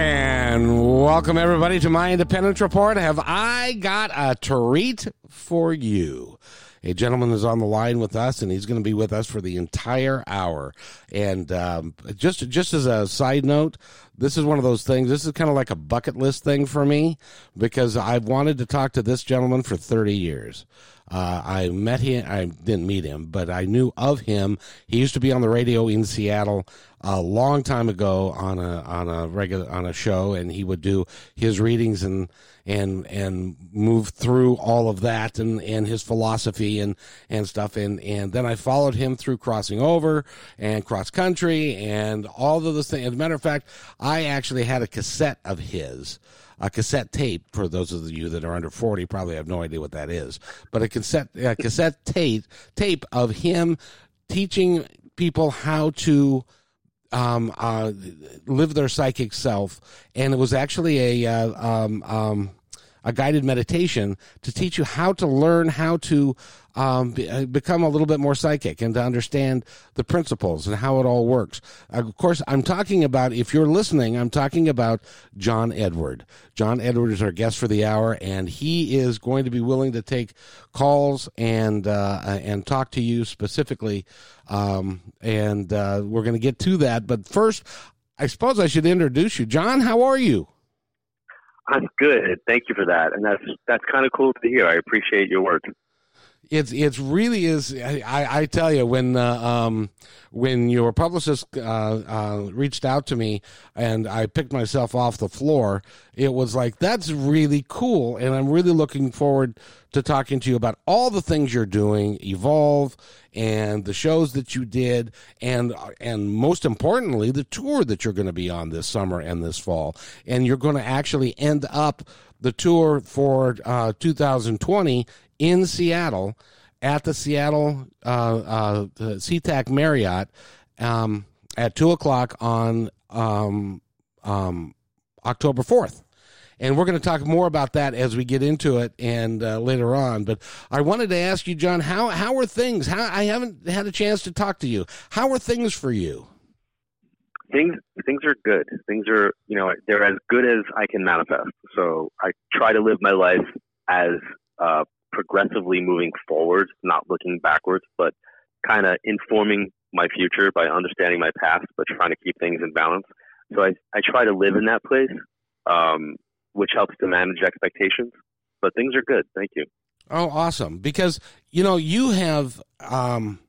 And welcome everybody to my Independence Report. Have I got a treat for you? A gentleman is on the line with us, and he's going to be with us for the entire hour. And um, just just as a side note, this is one of those things. This is kind of like a bucket list thing for me because I've wanted to talk to this gentleman for 30 years. Uh, I met him. I didn't meet him, but I knew of him. He used to be on the radio in Seattle a long time ago on a on a regular on a show, and he would do his readings and and and move through all of that and and his philosophy and and stuff. And and then I followed him through crossing over and cross country and all of those things. As a matter of fact, I actually had a cassette of his a cassette tape for those of you that are under 40 probably have no idea what that is but a cassette a cassette tape tape of him teaching people how to um, uh, live their psychic self. And it was actually a uh, um, um, a guided meditation to teach you how to learn how to um, uh, become a little bit more psychic and to understand the principles and how it all works. Of course, I'm talking about, if you're listening, I'm talking about John Edward. John Edward is our guest for the hour, and he is going to be willing to take calls and uh, and talk to you specifically. Um, and uh, we're going to get to that. But first, I suppose I should introduce you. John, how are you? I'm good. Thank you for that, and that's that's kind of cool to hear. I appreciate your work it's it's really is. I, I tell you when uh, um, when your publicist uh, uh, reached out to me and I picked myself off the floor, it was like that's really cool, and I'm really looking forward to talking to you about all the things you're doing, evolve, and the shows that you did, and and most importantly, the tour that you're going to be on this summer and this fall, and you're going to actually end up the tour for uh, 2020 in Seattle at the Seattle uh, uh, SeaTac Marriott um, at two o'clock on um, um, October fourth. And we're going to talk more about that as we get into it and uh, later on. But I wanted to ask you, John, how how are things? How I haven't had a chance to talk to you. How are things for you? Things things are good. Things are you know they're as good as I can manifest. So I try to live my life as uh, progressively moving forward, not looking backwards, but kind of informing my future by understanding my past, but trying to keep things in balance. So I, I try to live in that place, um, which helps to manage expectations. But things are good. Thank you. Oh, awesome. Because, you know, you have um,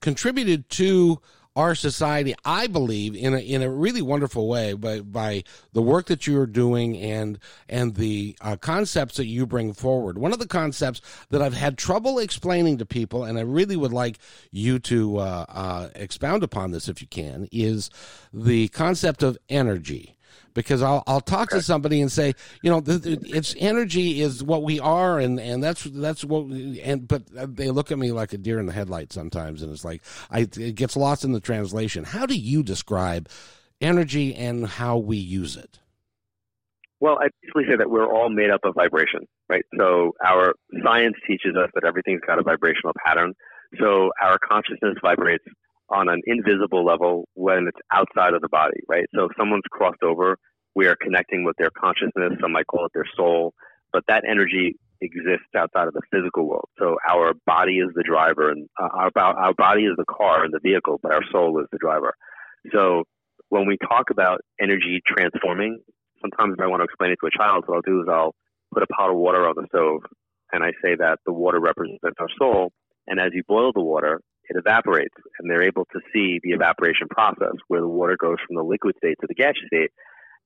contributed to our society, I believe, in a, in a really wonderful way by, by the work that you're doing and, and the uh, concepts that you bring forward. One of the concepts that I've had trouble explaining to people, and I really would like you to uh, uh, expound upon this if you can, is the concept of energy because I'll I'll talk to somebody and say, you know, it's energy is what we are, and and that's that's what, we, and but they look at me like a deer in the headlights sometimes, and it's like I it gets lost in the translation. How do you describe energy and how we use it? Well, I basically say that we're all made up of vibration, right? So our science teaches us that everything's got a vibrational pattern. So our consciousness vibrates on an invisible level when it's outside of the body, right? So if someone's crossed over, we are connecting with their consciousness. Some might call it their soul, but that energy exists outside of the physical world. So our body is the driver, and uh, our our body is the car and the vehicle, but our soul is the driver. So when we talk about energy transforming, sometimes if I want to explain it to a child, what I'll do is I'll put a pot of water on the stove, and I say that the water represents our soul. And as you boil the water, it evaporates, and they're able to see the evaporation process where the water goes from the liquid state to the gaseous state,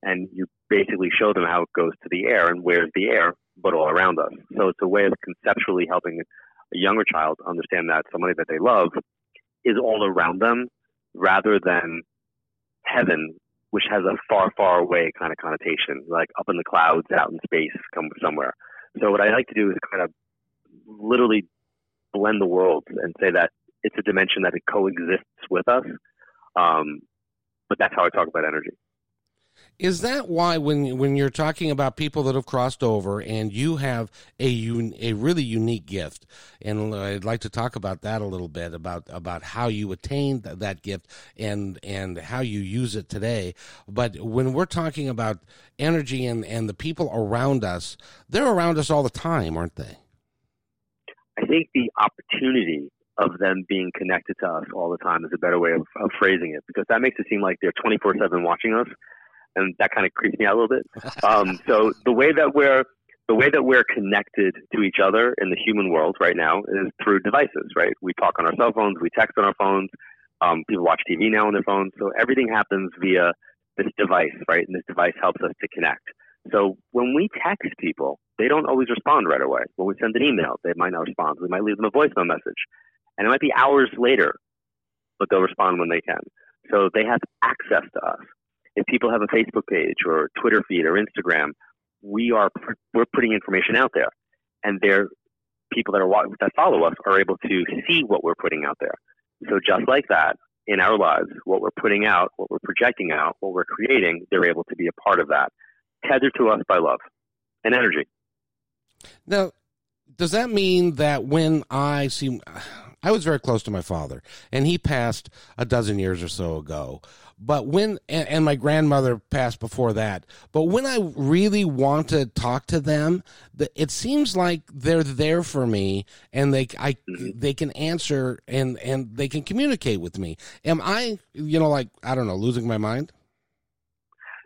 and you basically show them how it goes to the air and where's the air, but all around us. So it's a way of conceptually helping a younger child understand that somebody that they love is all around them, rather than heaven, which has a far, far away kind of connotation, like up in the clouds, out in space, come somewhere. So what I like to do is kind of literally blend the worlds and say that it's a dimension that it coexists with us. Um, but that's how I talk about energy. Is that why when when you're talking about people that have crossed over and you have a un, a really unique gift, and I'd like to talk about that a little bit about about how you attained that gift and and how you use it today. But when we're talking about energy and and the people around us, they're around us all the time, aren't they? I think the opportunity of them being connected to us all the time is a better way of, of phrasing it because that makes it seem like they're 24 7 watching us and that kind of creeps me out a little bit. Um, so the way that we're the way that we're connected to each other in the human world right now is through devices, right? We talk on our cell phones, we text on our phones, um, people watch TV now on their phones. So everything happens via this device, right? And this device helps us to connect. So when we text people, they don't always respond right away. When we send an email, they might not respond. We might leave them a voicemail message. And it might be hours later, but they'll respond when they can. So they have access to us if people have a Facebook page or Twitter feed or Instagram, we are we're putting information out there, and they're people that are that follow us are able to see what we're putting out there. So just like that, in our lives, what we're putting out, what we're projecting out, what we're creating, they're able to be a part of that, tethered to us by love and energy. Now, does that mean that when I see, I was very close to my father, and he passed a dozen years or so ago. But when and, and, my grandmother passed before that. But when I really want to talk to them, it seems like they're there for me, and they I mm-hmm. they can answer and and they can communicate with me. Am I you know like I don't know losing my mind?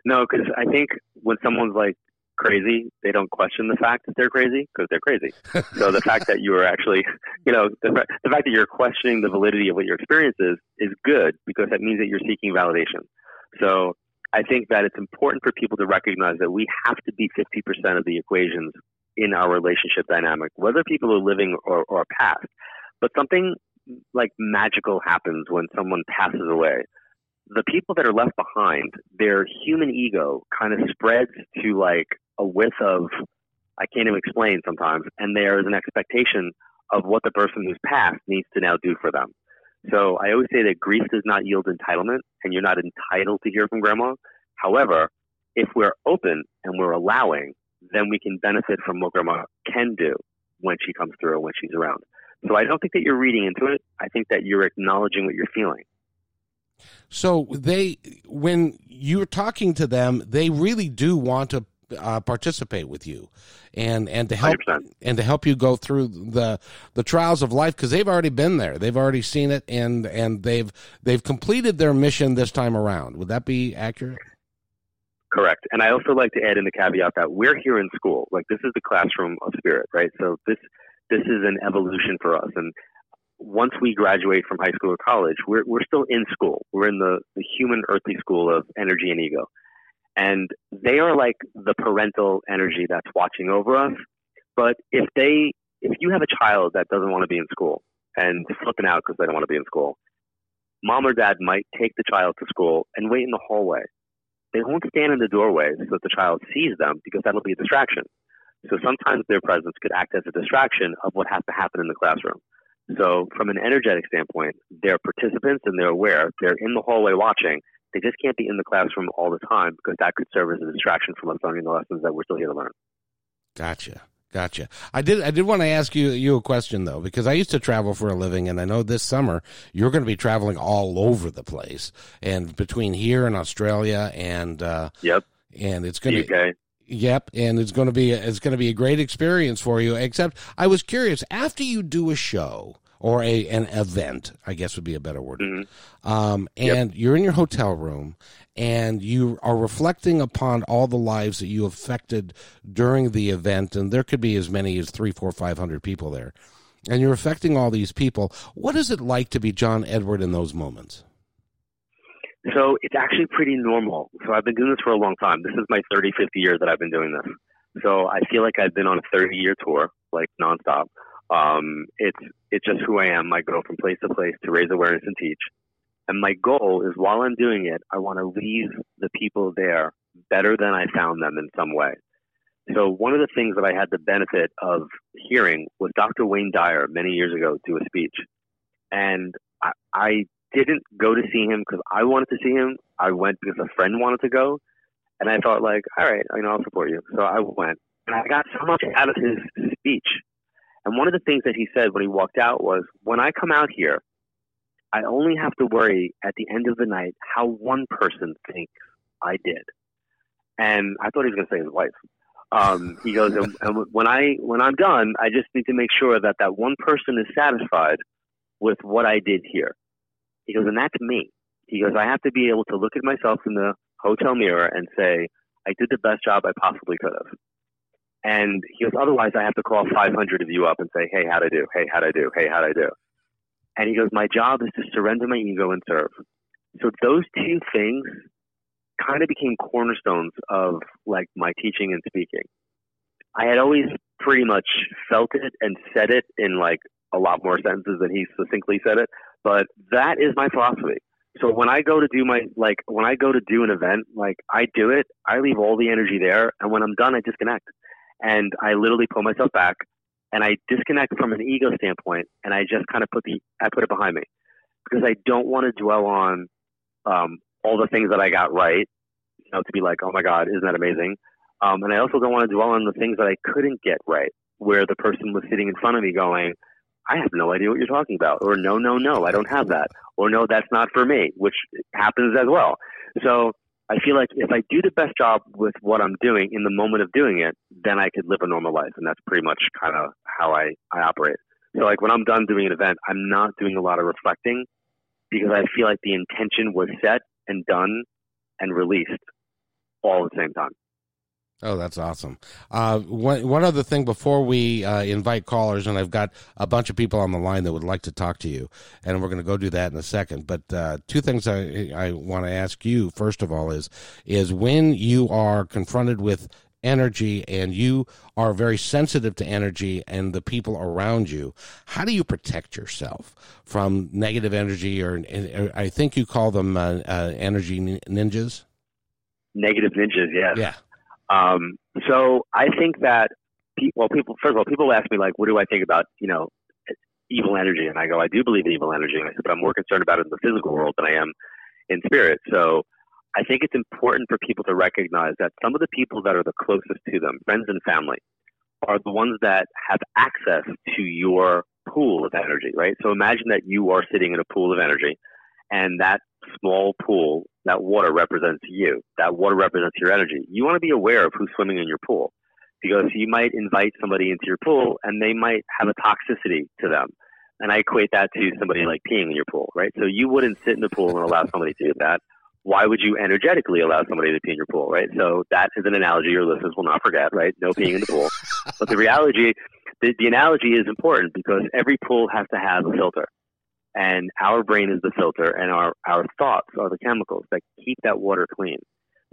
No, because I think when someone's like crazy, they don't question the fact that they're crazy because they're crazy. so the fact that you are actually, you know, the, the fact that you're questioning the validity of what your experience is is good because that means that you're seeking validation. So I think that it's important for people to recognize that we have to be 50% of the equations in our relationship dynamic, whether people are living or, or past. But something like magical happens when someone passes away the people that are left behind, their human ego kind of spreads to like a width of I can't even explain sometimes, and there is an expectation of what the person who's passed needs to now do for them. So I always say that grief does not yield entitlement, and you're not entitled to hear from grandma. However, if we're open and we're allowing, then we can benefit from what grandma can do when she comes through, or when she's around. So I don't think that you're reading into it. I think that you're acknowledging what you're feeling. So they, when you're talking to them, they really do want to uh, participate with you, and and to help 100%. and to help you go through the the trials of life because they've already been there, they've already seen it, and and they've they've completed their mission this time around. Would that be accurate? Correct. And I also like to add in the caveat that we're here in school. Like this is the classroom of spirit, right? So this this is an evolution for us, and once we graduate from high school or college, we're, we're still in school. We're in the, the human earthly school of energy and ego. And they are like the parental energy that's watching over us. But if they, if you have a child that doesn't want to be in school and flipping out because they don't want to be in school, mom or dad might take the child to school and wait in the hallway. They won't stand in the doorway so that the child sees them because that'll be a distraction. So sometimes their presence could act as a distraction of what has to happen in the classroom. So, from an energetic standpoint, they're participants and they're aware. They're in the hallway watching. They just can't be in the classroom all the time because that could serve as a distraction from us learning the lessons that we're still here to learn. Gotcha. Gotcha. I did. I did want to ask you you a question though, because I used to travel for a living, and I know this summer you're going to be traveling all over the place, and between here and Australia, and uh, yep, and it's going to Yep, and it's going to be it's going to be a great experience for you. Except I was curious after you do a show or a an event, I guess would be a better word. Mm-hmm. Um, and yep. you're in your hotel room and you are reflecting upon all the lives that you affected during the event, and there could be as many as three, four, five hundred people there, and you're affecting all these people. What is it like to be John Edward in those moments? So it's actually pretty normal. So I've been doing this for a long time. This is my 35th year that I've been doing this. So I feel like I've been on a 30 year tour, like nonstop. Um, it's it's just who I am. I go from place to place to raise awareness and teach. And my goal is while I'm doing it, I want to leave the people there better than I found them in some way. So one of the things that I had the benefit of hearing was Dr. Wayne Dyer many years ago do a speech. And I, I didn't go to see him because I wanted to see him. I went because a friend wanted to go. And I thought like, all right, you know, I'll support you. So I went and I got so much out of his speech. And one of the things that he said when he walked out was, when I come out here, I only have to worry at the end of the night how one person thinks I did. And I thought he was going to say his wife. Um, he goes, and, and when I when I'm done, I just need to make sure that that one person is satisfied with what I did here. He goes, and that's me. He goes, I have to be able to look at myself in the hotel mirror and say, I did the best job I possibly could have. And he goes, otherwise I have to call 500 of you up and say, hey, how'd I do? Hey, how'd I do? Hey, how'd I do? And he goes, my job is to surrender my ego and serve. So those two things kind of became cornerstones of like my teaching and speaking. I had always pretty much felt it and said it in like a lot more sentences than he succinctly said it, but that is my philosophy. So when I go to do my like when I go to do an event, like I do it, I leave all the energy there, and when I'm done, I disconnect, and I literally pull myself back, and I disconnect from an ego standpoint, and I just kind of put the I put it behind me because I don't want to dwell on um, all the things that I got right, you know, to be like, oh my God, isn't that amazing? Um, and I also don't want to dwell on the things that I couldn't get right, where the person was sitting in front of me going, I have no idea what you're talking about, or no, no, no, I don't have that, or no, that's not for me, which happens as well. So I feel like if I do the best job with what I'm doing in the moment of doing it, then I could live a normal life, and that's pretty much kind of how I, I operate. So like when I'm done doing an event, I'm not doing a lot of reflecting because I feel like the intention was set and done and released all at the same time. Oh, that's awesome. Uh, one, one other thing before we uh, invite callers, and I've got a bunch of people on the line that would like to talk to you, and we're going to go do that in a second. But uh, two things I, I want to ask you, first of all, is, is when you are confronted with energy and you are very sensitive to energy and the people around you, how do you protect yourself from negative energy, or, or I think you call them uh, uh, energy ninjas? Negative ninjas, yes. Yeah. Um, so I think that, pe- well, people, first of all, people ask me, like, what do I think about, you know, evil energy? And I go, I do believe in evil energy. But I'm more concerned about it in the physical world than I am in spirit. So I think it's important for people to recognize that some of the people that are the closest to them, friends and family, are the ones that have access to your pool of energy, right? So imagine that you are sitting in a pool of energy and that small pool, that water represents you. That water represents your energy. You want to be aware of who's swimming in your pool because you might invite somebody into your pool and they might have a toxicity to them. And I equate that to somebody like peeing in your pool, right? So you wouldn't sit in the pool and allow somebody to do that. Why would you energetically allow somebody to pee in your pool, right? So that is an analogy your listeners will not forget, right? No peeing in the pool. but the reality, the, the analogy is important because every pool has to have a filter and our brain is the filter and our, our thoughts are the chemicals that keep that water clean.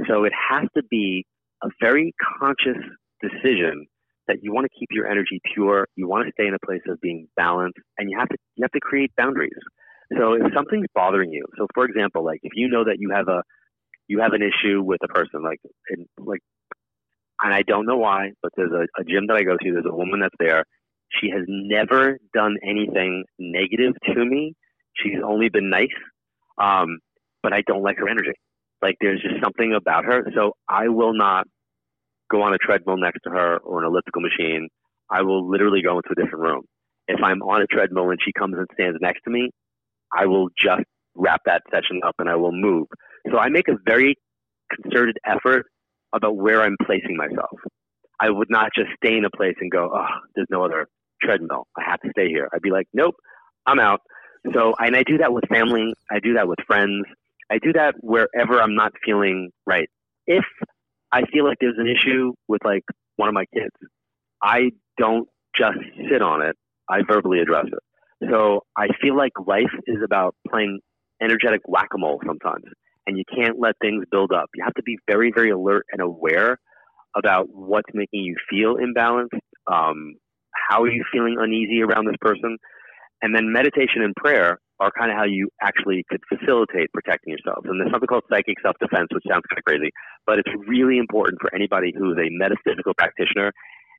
So it has to be a very conscious decision that you want to keep your energy pure, you want to stay in a place of being balanced, and you have to you have to create boundaries. So if something's bothering you, so for example, like if you know that you have a you have an issue with a person, like in, like, and I don't know why, but there's a, a gym that I go to. There's a woman that's there, she has never done anything negative to me. She's only been nice. Um, but I don't like her energy. Like there's just something about her. So I will not go on a treadmill next to her or an elliptical machine. I will literally go into a different room. If I'm on a treadmill and she comes and stands next to me, I will just wrap that session up and I will move. So I make a very concerted effort about where I'm placing myself. I would not just stay in a place and go, oh, there's no other treadmill. I have to stay here. I'd be like, nope, I'm out. So, and I do that with family. I do that with friends. I do that wherever I'm not feeling right. If I feel like there's an issue with like one of my kids, I don't just sit on it. I verbally address it. So I feel like life is about playing energetic whack-a-mole sometimes, and you can't let things build up. You have to be very, very alert and aware about what's making you feel imbalanced, um, how are you feeling uneasy around this person? And then meditation and prayer are kind of how you actually could facilitate protecting yourself. And there's something called psychic self defense, which sounds kind of crazy, but it's really important for anybody who is a metaphysical practitioner.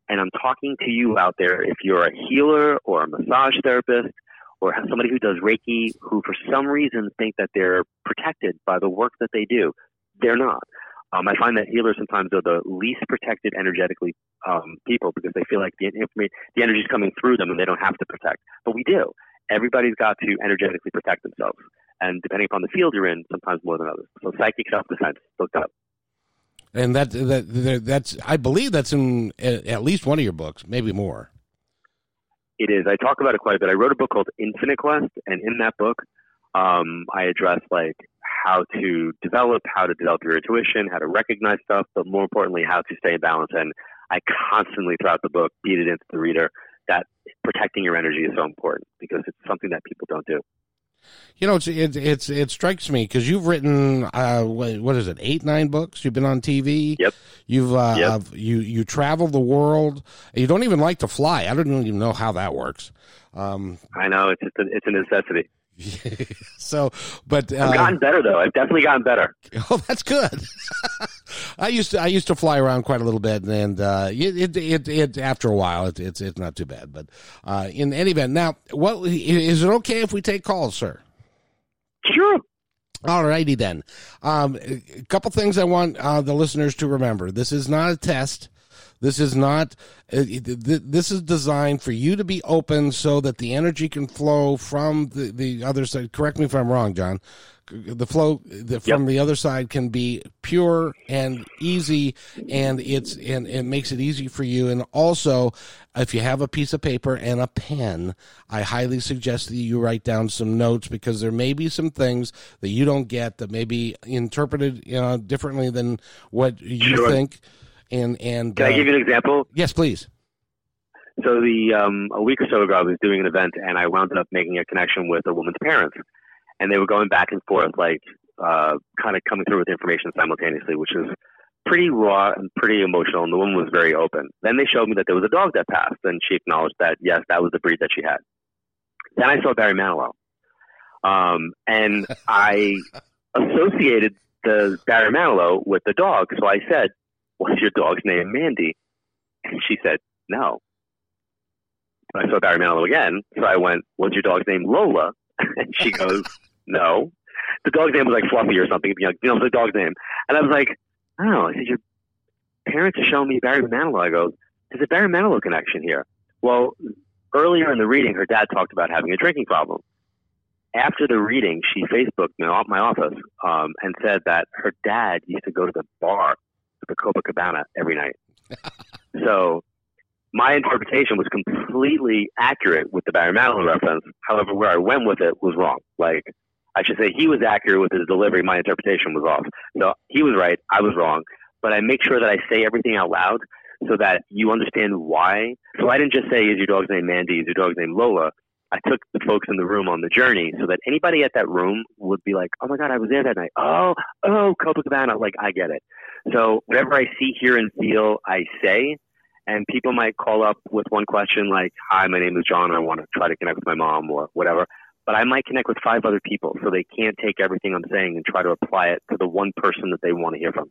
And I'm talking to you out there if you're a healer or a massage therapist or somebody who does Reiki who for some reason think that they're protected by the work that they do. They're not. Um, I find that healers sometimes are the least protected energetically um, people because they feel like the, the energy is coming through them and they don't have to protect. But we do everybody's got to energetically protect themselves. And depending upon the field you're in, sometimes more than others. So psychic self defense, look up. And that, that that's I believe that's in at least one of your books, maybe more. It is. I talk about it quite a bit. I wrote a book called Infinite Quest, and in that book, um, I address like how to develop, how to develop your intuition, how to recognize stuff, but more importantly, how to stay in balance. And I constantly throughout the book beat it into the reader that protecting your energy is so important because it's something that people don't do. You know, it's it, it's it strikes me because you've written uh, what is it, eight nine books? You've been on TV. Yep. You've uh, yep. you you travel the world. You don't even like to fly. I don't even know how that works. Um, I know it's a, it's a necessity. so, but uh, I've gotten better though. I've definitely gotten better. Oh, that's good. I used to I used to fly around quite a little bit, and uh, it, it, it, it after a while it, it's it's not too bad. But uh, in any event, now, what is it okay if we take calls, sir? Sure. All righty then. Um, a couple things I want uh, the listeners to remember. This is not a test. This is not, uh, this is designed for you to be open so that the energy can flow from the, the other side. Correct me if I'm wrong, John. The flow the, from yep. the other side can be pure and easy, and it's and it makes it easy for you. And also, if you have a piece of paper and a pen, I highly suggest that you write down some notes because there may be some things that you don't get that may be interpreted you know, differently than what you sure. think and and can uh, I give you an example? Yes, please. So the um, a week or so ago, I was doing an event, and I wound up making a connection with a woman's parents, and they were going back and forth, like uh, kind of coming through with information simultaneously, which was pretty raw and pretty emotional. And the woman was very open. Then they showed me that there was a dog that passed, and she acknowledged that yes, that was the breed that she had. Then I saw Barry Manilow, um, and I associated the Barry Manilow with the dog. So I said, what's your dog's name, Mandy? And she said, no. I saw Barry Manilow again, so I went, what's your dog's name, Lola? And she goes, no. The dog's name was like Fluffy or something, you know, the dog's name. And I was like, oh, I said, your parents are showing me Barry Manilow. I go, there's a Barry Manilow connection here. Well, earlier in the reading, her dad talked about having a drinking problem. After the reading, she Facebooked me off my office um, and said that her dad used to go to the bar the Copacabana every night. so my interpretation was completely accurate with the Barry Manilow reference. However, where I went with it was wrong. Like, I should say he was accurate with his delivery. My interpretation was off. So he was right. I was wrong. But I make sure that I say everything out loud so that you understand why. So I didn't just say, is your dog's name Mandy? Is your dog's name Lola? I took the folks in the room on the journey so that anybody at that room would be like, oh my God, I was there that night. Oh, oh, Copacabana. Like, I get it. So whatever I see, hear, and feel, I say. And people might call up with one question like, hi, my name is John. I want to try to connect with my mom or whatever. But I might connect with five other people so they can't take everything I'm saying and try to apply it to the one person that they want to hear from.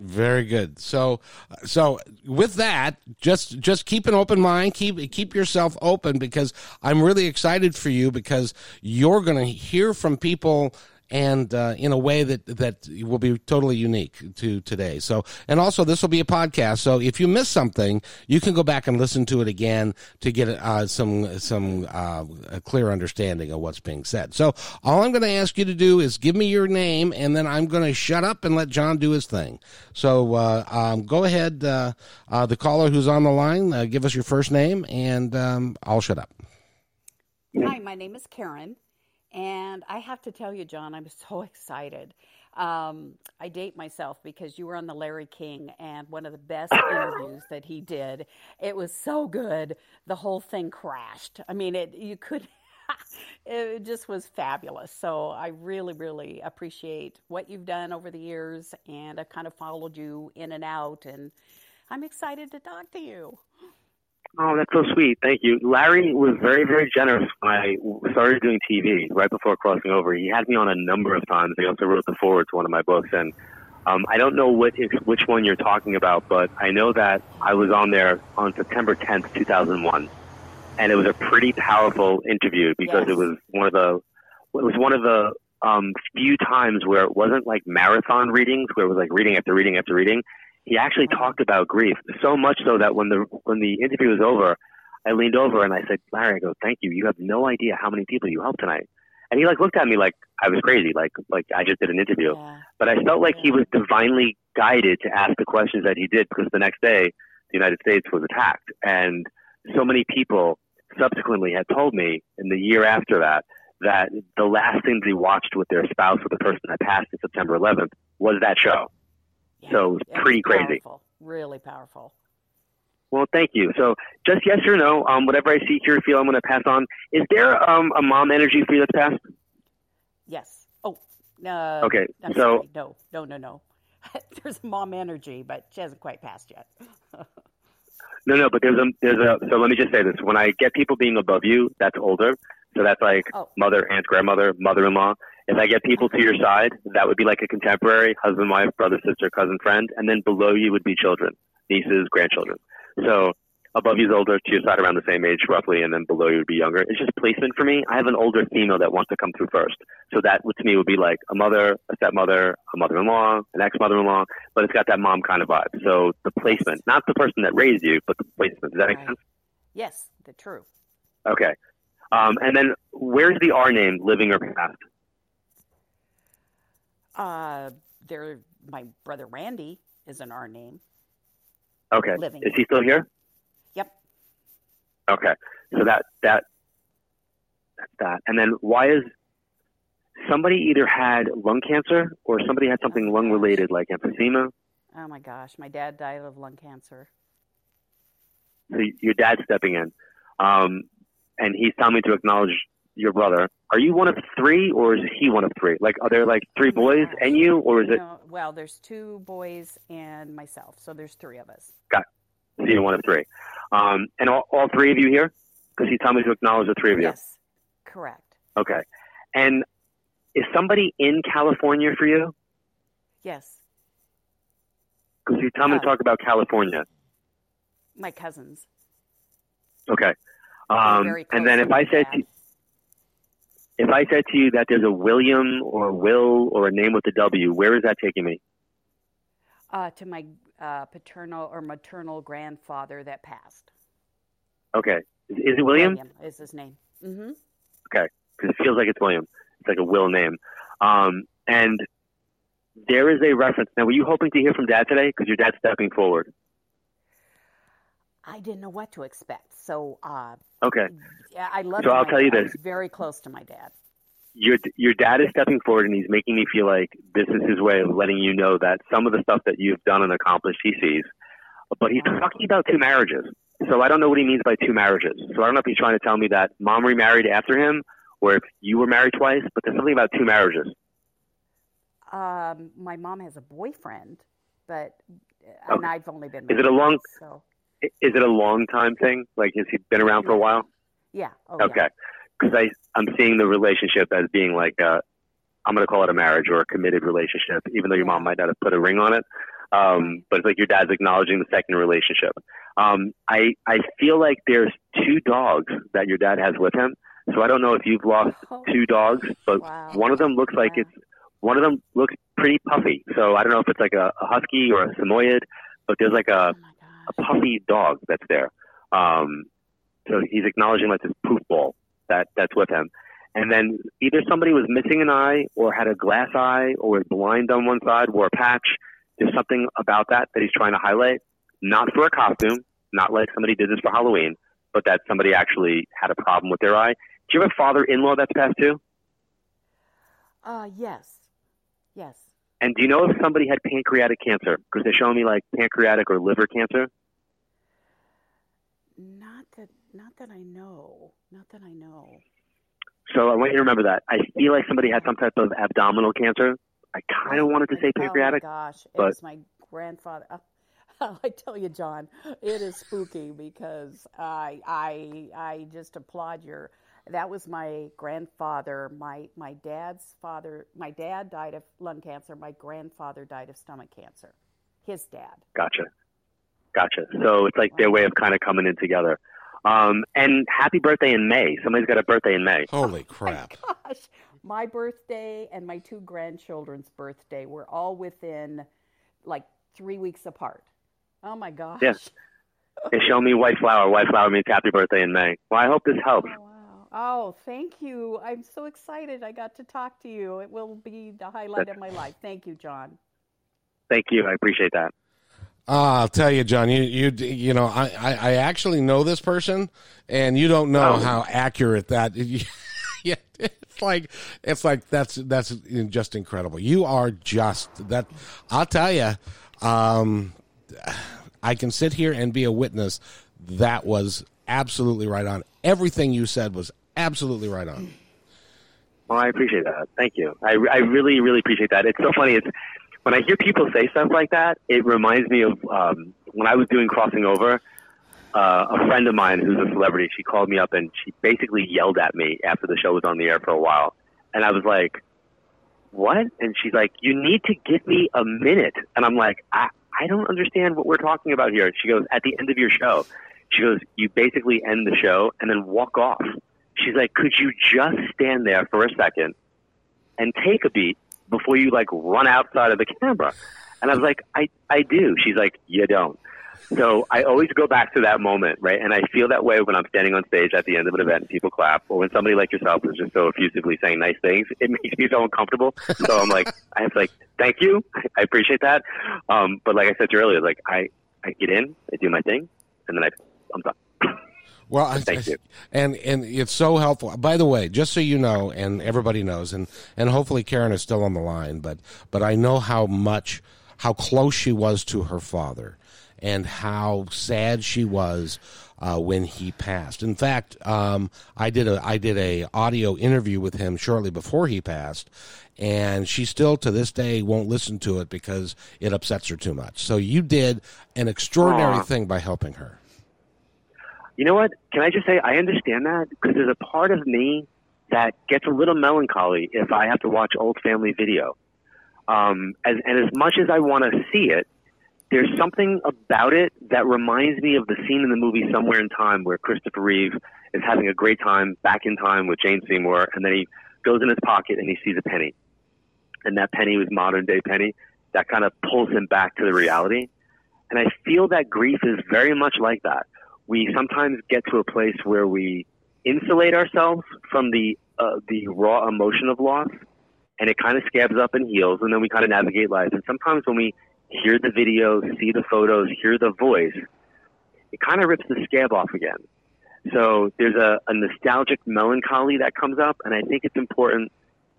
Very good. So, so with that, just just keep an open mind. Keep keep yourself open because I'm really excited for you because you're going to hear from people and uh, in a way that that will be totally unique to today. So, and also this will be a podcast. So, if you miss something, you can go back and listen to it again to get uh, some some uh, a clear understanding of what's being said. So, all I'm going to ask you to do is give me your name, and then I'm going to shut up and let John do his thing. So, uh, um, go ahead, uh, uh, the caller who's on the line, give us your first name, and um, I'll shut up. Hi, my name is Karen. And I have to tell you, John, I'm so excited. Um, I date myself because you were on the Larry King and one of the best interviews that he did. It was so good. The whole thing crashed. I mean, it you could. it just was fabulous. So I really, really appreciate what you've done over the years, and I've kind of followed you in and out, and I'm excited to talk to you. Oh, that's so sweet. Thank you. Larry was very, very generous when I started doing TV right before crossing over. He had me on a number of times. He also wrote the foreword to one of my books. And um, I don't know what which one you're talking about, but I know that I was on there on September 10th, 2001. And it was a pretty powerful interview because yes. it was one of the it was one of the um, few times where it wasn't like marathon readings, where it was like reading after reading after reading he actually uh-huh. talked about grief so much so that when the when the interview was over, I leaned over and I said, Larry, I go, thank you. You have no idea how many people you helped tonight. And he like looked at me like I was crazy, like like I just did an interview. Yeah. But I felt like he was divinely guided to ask the questions that he did because the next day the United States was attacked, and so many people subsequently had told me in the year after that that the last things they watched with their spouse or the person that passed in September 11th was that show. So it was pretty crazy. Powerful. Really powerful. Well, thank you. So, just yes or no, um, whatever I see, hear, feel, I'm going to pass on. Is there um, a mom energy for you that's passed? Yes. Oh, uh, okay. I'm so, sorry. no, no, no, no. there's mom energy, but she hasn't quite passed yet. no, no, but there's a there's a. So let me just say this: when I get people being above you, that's older. So that's like oh. mother, aunt, grandmother, mother-in-law. If I get people to your side, that would be like a contemporary husband, wife, brother, sister, cousin, friend, and then below you would be children, nieces, grandchildren. So above you is older, to your side around the same age roughly, and then below you would be younger. It's just placement for me. I have an older female that wants to come through first. So that to me would be like a mother, a stepmother, a mother-in-law, an ex-mother-in-law, but it's got that mom kind of vibe. So the placement, not the person that raised you, but the placement. Does that right. make sense? Yes, the true. Okay. Um, and then where's the R name, living or past? Uh, there, my brother Randy is an R name. Okay. Living. Is he still here? Yep. Okay. So that that that. And then why is somebody either had lung cancer or somebody had something oh lung related like emphysema? Oh my gosh, my dad died of lung cancer. So your dad's stepping in, um, and he's telling me to acknowledge your brother. Are you one of three, or is he one of three? Like, are there like three boys and you, or is it? No, well, there's two boys and myself, so there's three of us. Got. So you're one of three, um, and all, all three of you here, because he told me to acknowledge the three of you. Yes, correct. Okay, and is somebody in California for you? Yes. Because you tell me uh, to talk about California. My cousins. Okay. Um, and then if I said to, if I said to you that there's a William or a Will or a name with a W, where is that taking me? Uh, to my uh, paternal or maternal grandfather that passed. Okay. Is, is it William? William is his name. Mm-hmm. Okay. Because it feels like it's William. It's like a Will name. Um, and there is a reference. Now, were you hoping to hear from Dad today? Because your dad's stepping forward. I didn't know what to expect. So, uh, okay. Yeah, I love. So I'll tell you this: very close to my dad. Your your dad is stepping forward, and he's making me feel like this is his way of letting you know that some of the stuff that you've done and accomplished, he sees. But he's talking about two marriages. So I don't know what he means by two marriages. So I don't know if he's trying to tell me that mom remarried after him, or if you were married twice. But there's something about two marriages. Um, my mom has a boyfriend, but and okay. I've only been. Is it a long? So. Is it a long time thing? Like, has he been around for a while? Yeah. Oh, okay. Because I I'm seeing the relationship as being like a, I'm going to call it a marriage or a committed relationship, even though your mom might not have put a ring on it. Um, but it's like your dad's acknowledging the second relationship. Um, I I feel like there's two dogs that your dad has with him. So I don't know if you've lost oh. two dogs, but wow. one of them looks like it's one of them looks pretty puffy. So I don't know if it's like a, a husky or a samoyed, but there's like a oh a puffy dog that's there. Um, so he's acknowledging like this poof ball that that's with him. And then either somebody was missing an eye or had a glass eye or was blind on one side, wore a patch. There's something about that that he's trying to highlight, not for a costume, not like somebody did this for Halloween, but that somebody actually had a problem with their eye. Do you have a father-in-law that's passed too? Uh, yes, yes. And do you know if somebody had pancreatic cancer? Because they're showing me like pancreatic or liver cancer. Not that, not that I know. Not that I know. So I want you to remember that. I feel like somebody had some type of abdominal cancer. I kind of wanted to say pancreatic. Oh my gosh, it but was my grandfather. Oh, I tell you, John, it is spooky because I I I just applaud your. That was my grandfather. My my dad's father. My dad died of lung cancer. My grandfather died of stomach cancer. His dad. Gotcha, gotcha. So it's like their way of kind of coming in together. Um, and happy birthday in May. Somebody's got a birthday in May. Holy crap! Oh my gosh, my birthday and my two grandchildren's birthday were all within like three weeks apart. Oh my gosh. Yes. They show me white flower. White flower means happy birthday in May. Well, I hope this helps. Oh, wow. Oh, thank you. I'm so excited I got to talk to you. It will be the highlight That's- of my life. Thank you, John. Thank you. I appreciate that. Ah, I'll tell you, John. You you you know, I, I I actually know this person, and you don't know Oh. how accurate that. yeah, it's like it's like that's that's just incredible. You are just that. I'll tell you. Um, I can sit here and be a witness. That was absolutely right on. Everything you said was absolutely right on. Well, I appreciate that. Thank you. I, I really, really appreciate that. It's so funny. It's when I hear people say stuff like that, it reminds me of um, when I was doing crossing over. Uh, a friend of mine who's a celebrity, she called me up and she basically yelled at me after the show was on the air for a while, and I was like, "What?" And she's like, "You need to give me a minute," and I'm like, "I I don't understand what we're talking about here." She goes, "At the end of your show." She goes, "You basically end the show and then walk off." She's like, "Could you just stand there for a second and take a beat before you like run outside of the camera?" And I was like, "I I do." She's like, "You don't." So I always go back to that moment, right? And I feel that way when I'm standing on stage at the end of an event and people clap, or when somebody like yourself is just so effusively saying nice things. It makes me so uncomfortable. So I'm like, I have to like, thank you, I appreciate that. Um, but like I said earlier, like I I get in, I do my thing, and then I I'm done. Well, I, Thank you. And and it's so helpful. By the way, just so you know, and everybody knows, and and hopefully Karen is still on the line, but but I know how much how close she was to her father, and how sad she was uh, when he passed. In fact, um, I did a I did a audio interview with him shortly before he passed, and she still to this day won't listen to it because it upsets her too much. So you did an extraordinary Aw. thing by helping her. You know what? Can I just say I understand that because there's a part of me that gets a little melancholy if I have to watch old family video. Um, as, and as much as I want to see it, there's something about it that reminds me of the scene in the movie Somewhere in Time where Christopher Reeve is having a great time back in time with Jane Seymour, and then he goes in his pocket and he sees a penny, and that penny was modern day penny. That kind of pulls him back to the reality, and I feel that grief is very much like that. We sometimes get to a place where we insulate ourselves from the uh, the raw emotion of loss, and it kind of scabs up and heals, and then we kind of navigate life. And sometimes when we hear the videos, see the photos, hear the voice, it kind of rips the scab off again. So there's a, a nostalgic melancholy that comes up, and I think it's important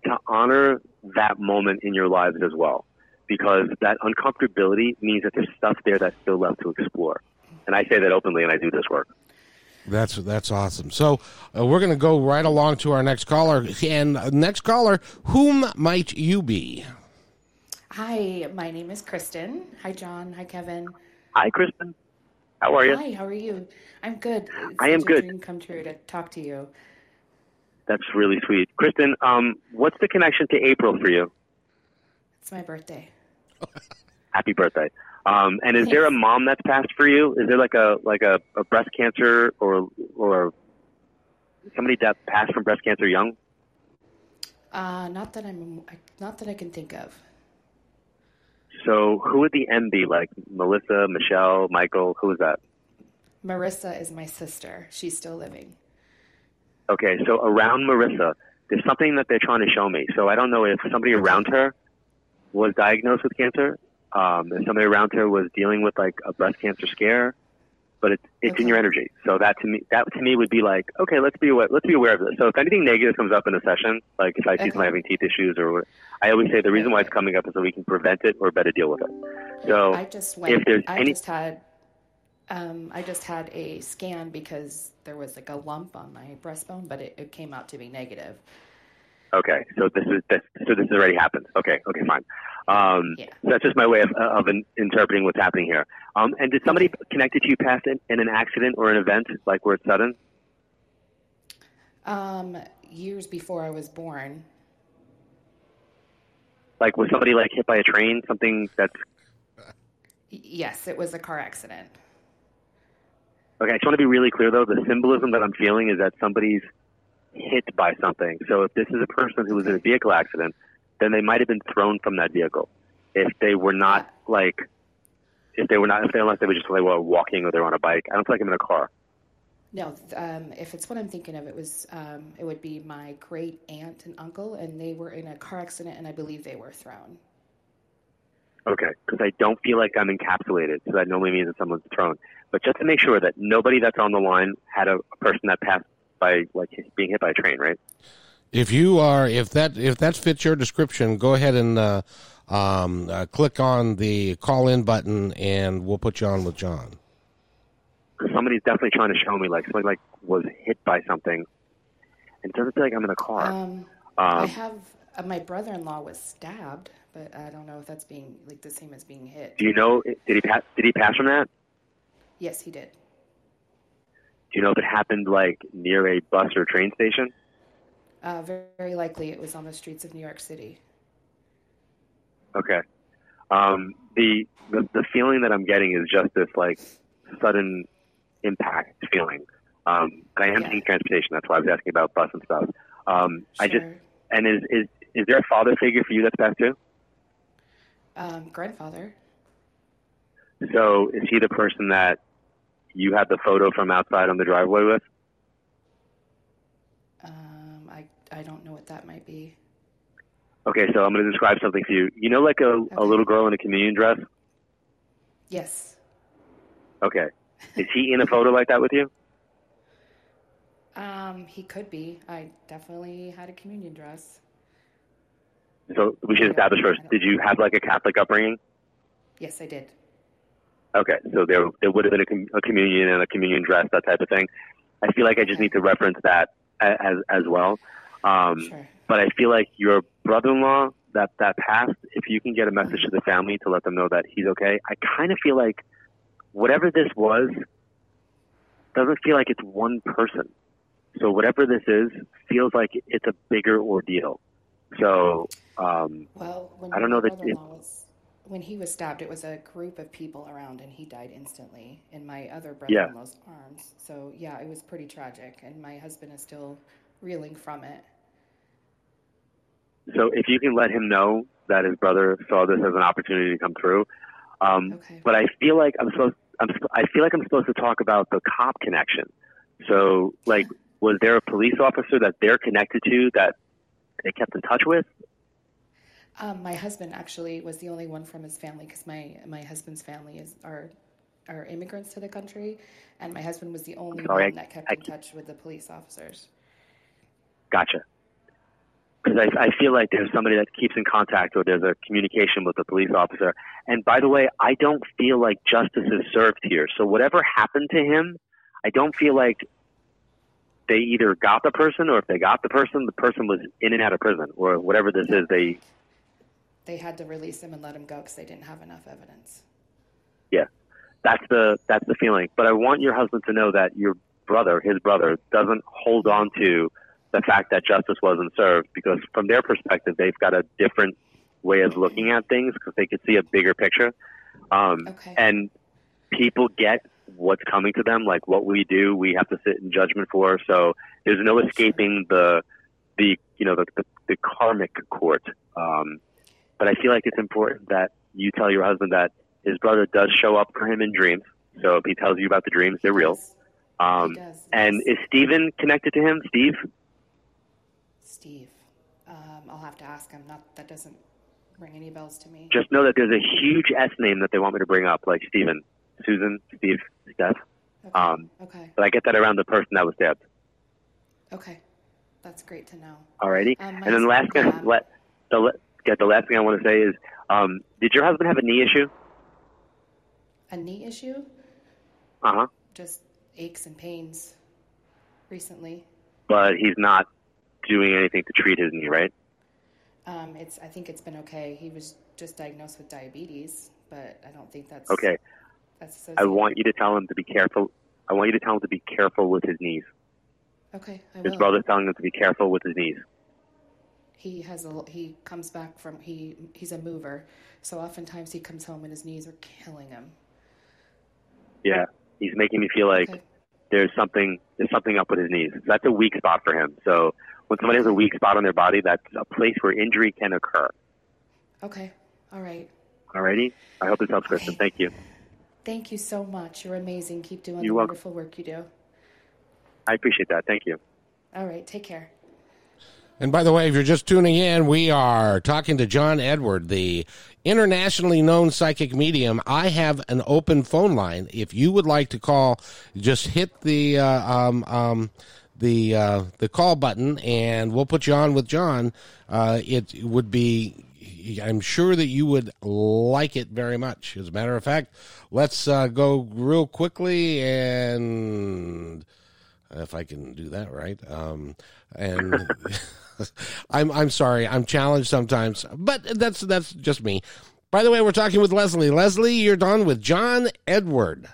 to honor that moment in your lives as well, because that uncomfortability means that there's stuff there that's still left to explore. And I say that openly, and I do this work. That's that's awesome. So uh, we're going to go right along to our next caller. And uh, next caller, whom might you be? Hi, my name is Kristen. Hi, John. Hi, Kevin. Hi, Kristen. How are you? Hi, how are you? I'm good. It's I am a good. dream come true to talk to you. That's really sweet. Kristen, um, what's the connection to April for you? It's my birthday. Happy birthday. Um, and is there a mom that's passed for you? Is there like a like a, a breast cancer or or somebody that passed from breast cancer young? Uh, not that I'm, not that I can think of. So who would the M be? Like Melissa, Michelle, Michael? Who is that? Marissa is my sister. She's still living. Okay, so around Marissa, there's something that they're trying to show me. So I don't know if somebody around her was diagnosed with cancer, um, and somebody around her was dealing with like a breast cancer scare, but it's it's in your energy. So that to me, that to me would be like, okay, let's be aware, let's be aware of this. So if anything negative comes up in a session, like if I see Okay. someone having teeth issues or, I always say the reason why it's coming up is so we can prevent it or better deal with it. So I just went. there's I any- just had. Um, I just had a scan because there was like a lump on my breastbone, but it, it came out to be negative. Okay, so this is this, so this has already happened. Okay, okay, fine. Um, Yeah. so that's just my way of, of in, interpreting what's happening here. Um, and did somebody connect it to you past in, in an accident or an event like where it's sudden? Um, years before I was born. Like was somebody like hit by a train? Something that's Yes, it was a car accident. okay. I just want to be really clear though. The symbolism that I'm feeling is that somebody's hit by something. So if this is a person who was in a vehicle accident, then they might have been thrown from that vehicle. If they were not like, if they were not, if they unless they were just like well, walking or they're on a bike. I don't feel like I'm in a car. No, um, if it's what I'm thinking of, it was um, it would be my great aunt and uncle, and they were in a car accident, and I believe they were thrown. Okay, because I don't feel like I'm encapsulated, so that normally means that someone's thrown. But just to make sure that nobody that's on the line had a, a person that passed by, like being hit by a train, right? If you are, if that if that fits your description, go ahead and uh, um, uh, click on the call in button, and we'll put you on with John. Somebody's definitely trying to show me, like somebody like was hit by something, and it doesn't feel like I'm in a car. Um, I Um, have uh, my brother-in-law was stabbed, but I don't know if that's being like the same as being hit. do you know? Did he pass? Did he pass from that? Yes, he did. Do you know if it happened like near a bus or train station? Uh, very, very likely, it was on the streets of New York City. Okay. Um, the, the the feeling that I'm getting is just this like sudden impact feeling. Um, and I am Yeah. taking transportation. That's why I was asking about bus and stuff. Um, I just and is is is there a father figure for you that's passed too? um, grandfather. So is he the person that you had the photo from outside on the driveway with? Um, I I don't know what that might be. Okay, so I'm going to describe something for you. You know, like a, a little girl in a communion dress. Yes. Okay, is he in a photo like that with you? Um, he could be. I definitely had a communion dress. So we should establish first. Did you have like a Catholic upbringing? Yes, I did. Okay, so there there would have been a, com- a communion and a communion dress, that type of thing. I feel like I just need to reference that as as well. Um, Sure. But I feel like your brother-in-law that that passed. If you can get a message to the family to let them know that he's okay, I kind of feel like whatever this was doesn't feel like it's one person. So whatever this is feels like it's a bigger ordeal. So um, Well, I don't know that brother-in-law was when he was stabbed, it was a group of people around, and he died instantly in my other brother-in-law's arms. So yeah, it was pretty tragic, and my husband is still reeling from it. So if you can let him know that his brother saw this as an opportunity to come through, um, Okay. but I feel like I'm supposed I'm, I feel like I'm supposed to talk about the cop connection. So, like, was there a police officer that they're connected to that they kept in touch with? Um, my husband actually was the only one from his family because my my husband's family is are are immigrants to the country, and my husband was the only Sorry, one I- that kept I in touch with the police officers. Gotcha. Because I, I feel like there's somebody that keeps in contact or there's a communication with the police officer. And by the way, I don't feel like justice is served here. So whatever happened to him, I don't feel like they either got the person or if they got the person, the person was in and out of prison or whatever this is. They, They had to release him and let him go because they didn't have enough evidence. yeah, that's the that's the feeling. But I want your husband to know that your brother, his brother, doesn't hold on to the fact that justice wasn't served because from their perspective, they've got a different way of looking at things because they could see a bigger picture. Um, Okay. And people get what's coming to them, like what we do, we have to sit in judgment for. So there's no escaping the the you know the the, the karmic court. Um, but I feel like it's important that you tell your husband that his brother does show up for him in dreams. So if he tells you about the dreams, they're real. Yes, Um, does. and is Steven connected to him? Steve? Steve, um, I'll have to ask him. Not that doesn't ring any bells to me. Just know that there's a huge S name that they want me to bring up, like Steven, Susan, Steve, Steph. Okay. Um, okay. but I get that around the person that was stabbed. Okay. That's great to know. Alrighty. Um, and then the last let, the, yeah, the last thing I want to say is, um, did your husband have a knee issue? A knee issue? Uh huh. Just aches and pains recently. But he's not doing anything to treat his knee, right? Um, it's. I think it's been okay. He was just diagnosed with diabetes, but I don't think that's okay. That's I want you to tell him to be careful. I want you to tell him to be careful with his knees. Okay, I His will. brother's telling him to be careful with his knees. He has a. He comes back from. He he's a mover, so oftentimes he comes home and his knees are killing him. Yeah, he's making me feel like Okay. there's something there's something up with his knees. That's a weak spot for him. So when somebody has a weak spot on their body, that's a place where injury can occur. Okay. All right. Alrighty. I hope this helps, Kristen. Thank you. Thank you so much. You're amazing. Keep doing You're the welcome. wonderful work you do. I appreciate that. Thank you. All right. Take care. And by the way, if you're just tuning in, we are talking to John Edward, the internationally known psychic medium. I have an open phone line. If you would like to call, just hit the uh, um, um, the uh, the call button, and we'll put you on with John. Uh, it would be. I'm sure that you would like it very much. As a matter of fact, let's uh, go real quickly and if I can do that right. Um, and I'm I'm sorry, I'm challenged sometimes, but that's that's just me. By the way, we're talking with Leslie. Leslie, you're done with John Edward.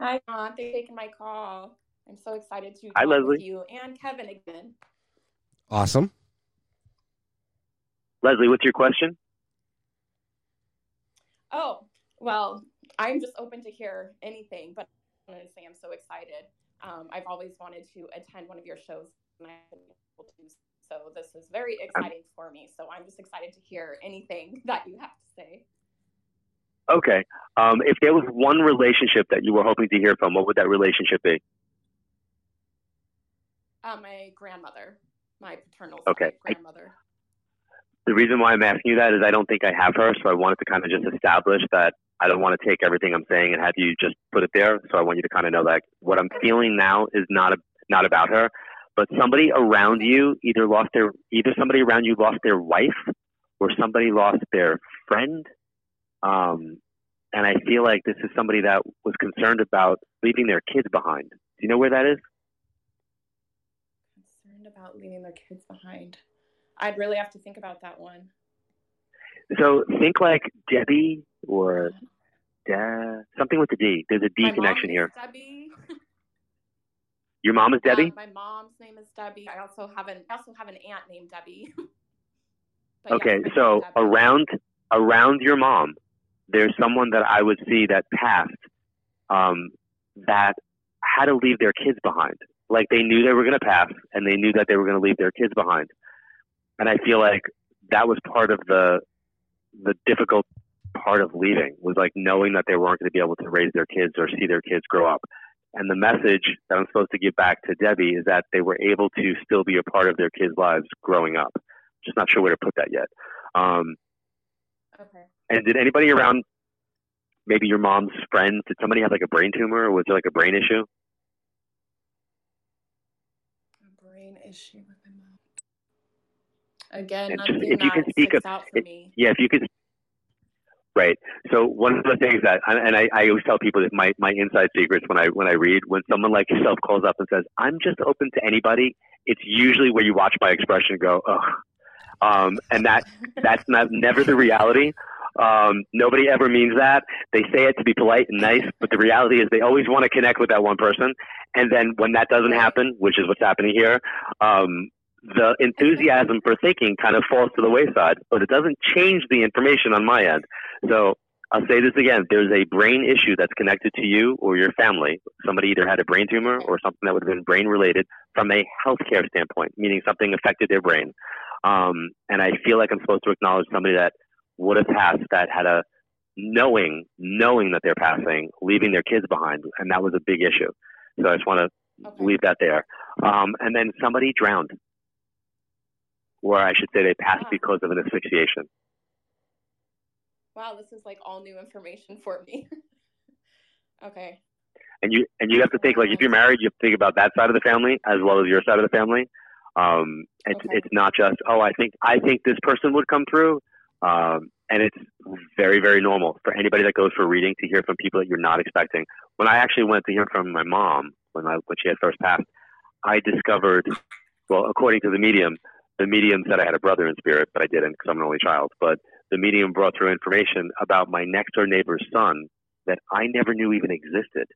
Hi, John. Thanks for taking my call. I'm so excited to Hi, talk Leslie. with you and Kevin again. Awesome. Leslie, what's your question? Oh, well, I'm just open to hear anything, but I want to say I'm so excited. Um, I've always wanted to attend one of your shows, and I've been able to. So this is very exciting for me. So I'm just excited to hear anything that you have to say. Okay. Um, if there was one relationship that you were hoping to hear from, what would that relationship be? Uh, my grandmother, my paternal side Okay. grandmother. The reason why I'm asking you that is I don't think I have her, so I wanted to kind of just establish that I don't want to take everything I'm saying and have you just put it there. So I want you to kind of know that what I'm feeling now is not a, not about her, but somebody around you either lost their either somebody around you lost their wife or somebody lost their friend. Um, and I feel like this is somebody that was concerned about leaving their kids behind. Do you know where that is? Concerned about leaving their kids behind. I'd really have to think about that one. So think like Debbie or Da, something with the D. There's a D my connection here. Debbie. Your mom is Debbie? Uh, my mom's name is Debbie. I also have an I also have an aunt named Debbie. But okay, my so around around your mom, there's someone that I would see that passed um, that had to leave their kids behind. Like they knew they were going to pass, and they knew that they were going to leave their kids behind. And I feel like that was part of the the difficult part of leaving was like knowing that they weren't going to be able to raise their kids or see their kids grow up. And the message that I'm supposed to give back to Debbie is that they were able to still be a part of their kids' lives growing up. Just not sure where to put that yet. Um, Okay. and did anybody around, maybe your mom's friends, did somebody have like a brain tumor or was there like a brain issue? A brain issue with my mom. Again, just- if you can speak sticks of- out for it- Yeah, if you could. Right. So one of the things that, and I, I always tell people that my, my inside secrets when I when I read, when someone like yourself calls up and says, "I'm just open to anybody," it's usually where you watch my expression go, "Ugh," um, and that that's not never the reality. Um, nobody ever means that. They say it to be polite and nice, but the reality is they always want to connect with that one person. And then when that doesn't happen, which is what's happening here, um, the enthusiasm for thinking kind of falls to the wayside, but it doesn't change the information on my end. So I'll say this again. There's a brain issue that's connected to you or your family. Somebody either had a brain tumor or something that would have been brain related from a healthcare standpoint, meaning something affected their brain. Um, and I feel like I'm supposed to acknowledge somebody that would have passed that had a knowing, knowing that they're passing, leaving their kids behind. And that was a big issue. So I just want to Okay. leave that there. Um, and then somebody drowned, or I should say they passed Ah. because of an asphyxiation. Wow, this is like all new information for me. okay. And you and you have to think like if you're married, you have to think about that side of the family as well as your side of the family. Um, it's Okay. it's not just oh I think I think this person would come through, um, and it's very very normal for anybody that goes for reading to hear from people that you're not expecting. When I actually went to hear from my mom when I when she had first passed, I discovered well, according to the medium, the medium said I had a brother in spirit, but I didn't because I'm an only child. But the medium brought through information about my next door neighbor's son that I never knew even existed.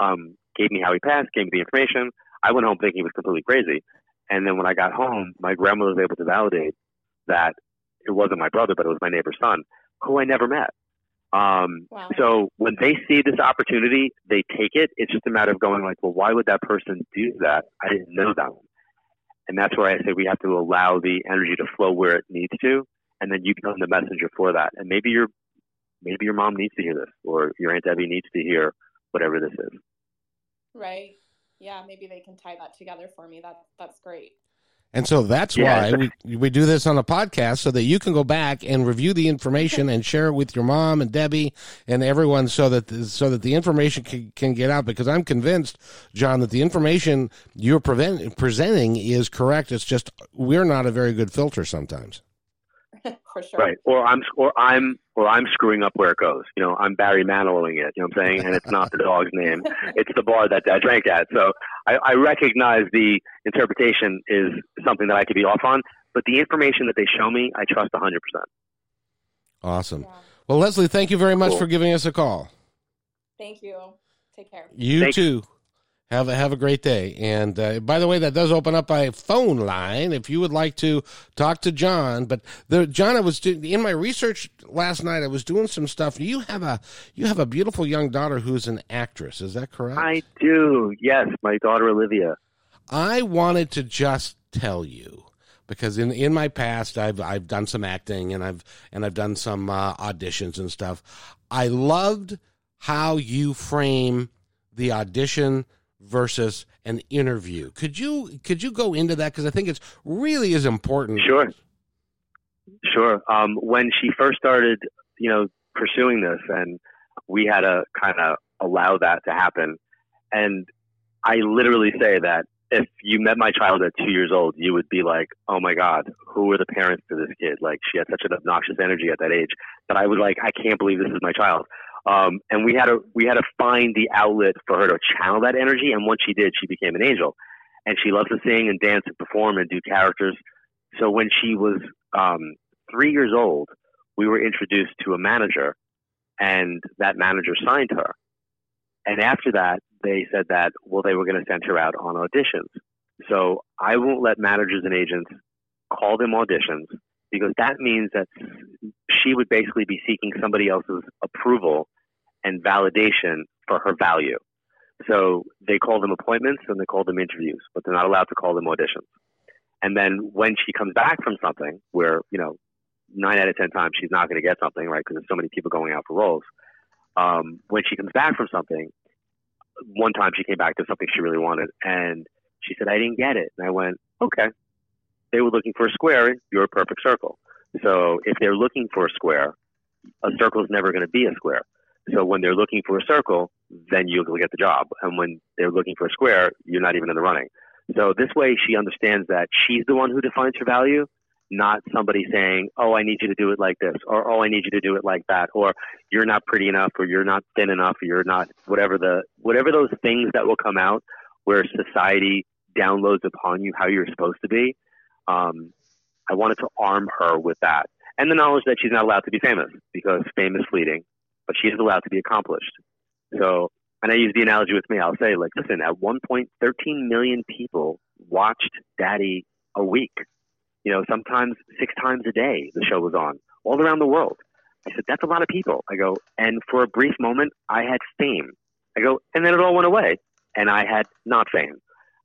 Um, gave me how he passed, gave me the information. I went home thinking he was completely crazy. And then when I got home, my grandmother was able to validate that it wasn't my brother, but it was my neighbor's son, who I never met. Um, wow. So when they see this opportunity, they take it. It's just a matter of going like, well, why would that person do that? I didn't know that one. And that's where I say we have to allow the energy to flow where it needs to, and then you become the messenger for that. And maybe your maybe your mom needs to hear this, or your aunt Debbie needs to hear whatever this is. Right. Yeah. Maybe they can tie that together for me. That that's great. And so that's yeah. why we, we do this on a podcast so that you can go back and review the information and share it with your mom and Debbie and everyone so that the, so that the information can, can get out because I'm convinced John that the information you're prevent, presenting is correct it's just we're not a very good filter sometimes. For sure. Right. Or I'm or I'm or I'm screwing up where it goes. You know, I'm Barry Manilowing it, you know what I'm saying? And it's not the dog's name. It's the bar that I drank at. So I, I recognize the interpretation is something that I could be off on, but the information that they show me, I trust 100%. Awesome. Yeah. Well, Leslie, thank you very much cool. for giving us a call. Thank you. Take care. You Thanks. too. Have a have a great day. And uh, by the way, that does open up a phone line if you would like to talk to John. But the John, I was do, in my research last night. I was doing some stuff. You have a you have a beautiful young daughter who's an actress. Is that correct? I do. Yes, my daughter Olivia. I wanted to just tell you because in in my past I've I've done some acting and I've and I've done some uh, auditions and stuff. I loved how you frame the audition versus an interview. Could you could you go into that because I think it's really is important. Sure, sure. Um, when she first started, you know, pursuing this, and we had to kind of allow that to happen, and I literally say that if you met my child at two years old, you would be like, "Oh my God, who are the parents to this kid?" Like she had such an obnoxious energy at that age that I was like, "I can't believe this is my child." Um, and we had to we had to find the outlet for her to channel that energy. And once she did, she became an angel. And she loves to sing and dance and perform and do characters. So when she was um, three years old, we were introduced to a manager, and that manager signed her. And after that, they said that well, they were going to send her out on auditions. So I won't let managers and agents call them auditions because that means that she would basically be seeking somebody else's approval and validation for her value. So they call them appointments and they call them interviews, but they're not allowed to call them auditions. And then when she comes back from something where, you know, nine out of 10 times she's not going to get something, right? Because there's so many people going out for roles. Um, when she comes back from something, one time she came back to something she really wanted and she said, I didn't get it. And I went, okay. They were looking for a square. You're a perfect circle. So if they're looking for a square, a circle is never going to be a square. So when they're looking for a circle, then you'll get the job. And when they're looking for a square, you're not even in the running. So this way she understands that she's the one who defines her value, not somebody saying, Oh, I need you to do it like this, or Oh, I need you to do it like that, or you're not pretty enough, or you're not thin enough, or you're not whatever the whatever those things that will come out where society downloads upon you how you're supposed to be. Um, I wanted to arm her with that. And the knowledge that she's not allowed to be famous because fame is fleeting, but she is allowed to be accomplished. So, and I use the analogy with me. I'll say, like, listen, at one point, 13 million people watched Daddy a week. You know, sometimes six times a day the show was on all around the world. I said, that's a lot of people. I go, and for a brief moment, I had fame. I go, and then it all went away, and I had not fame.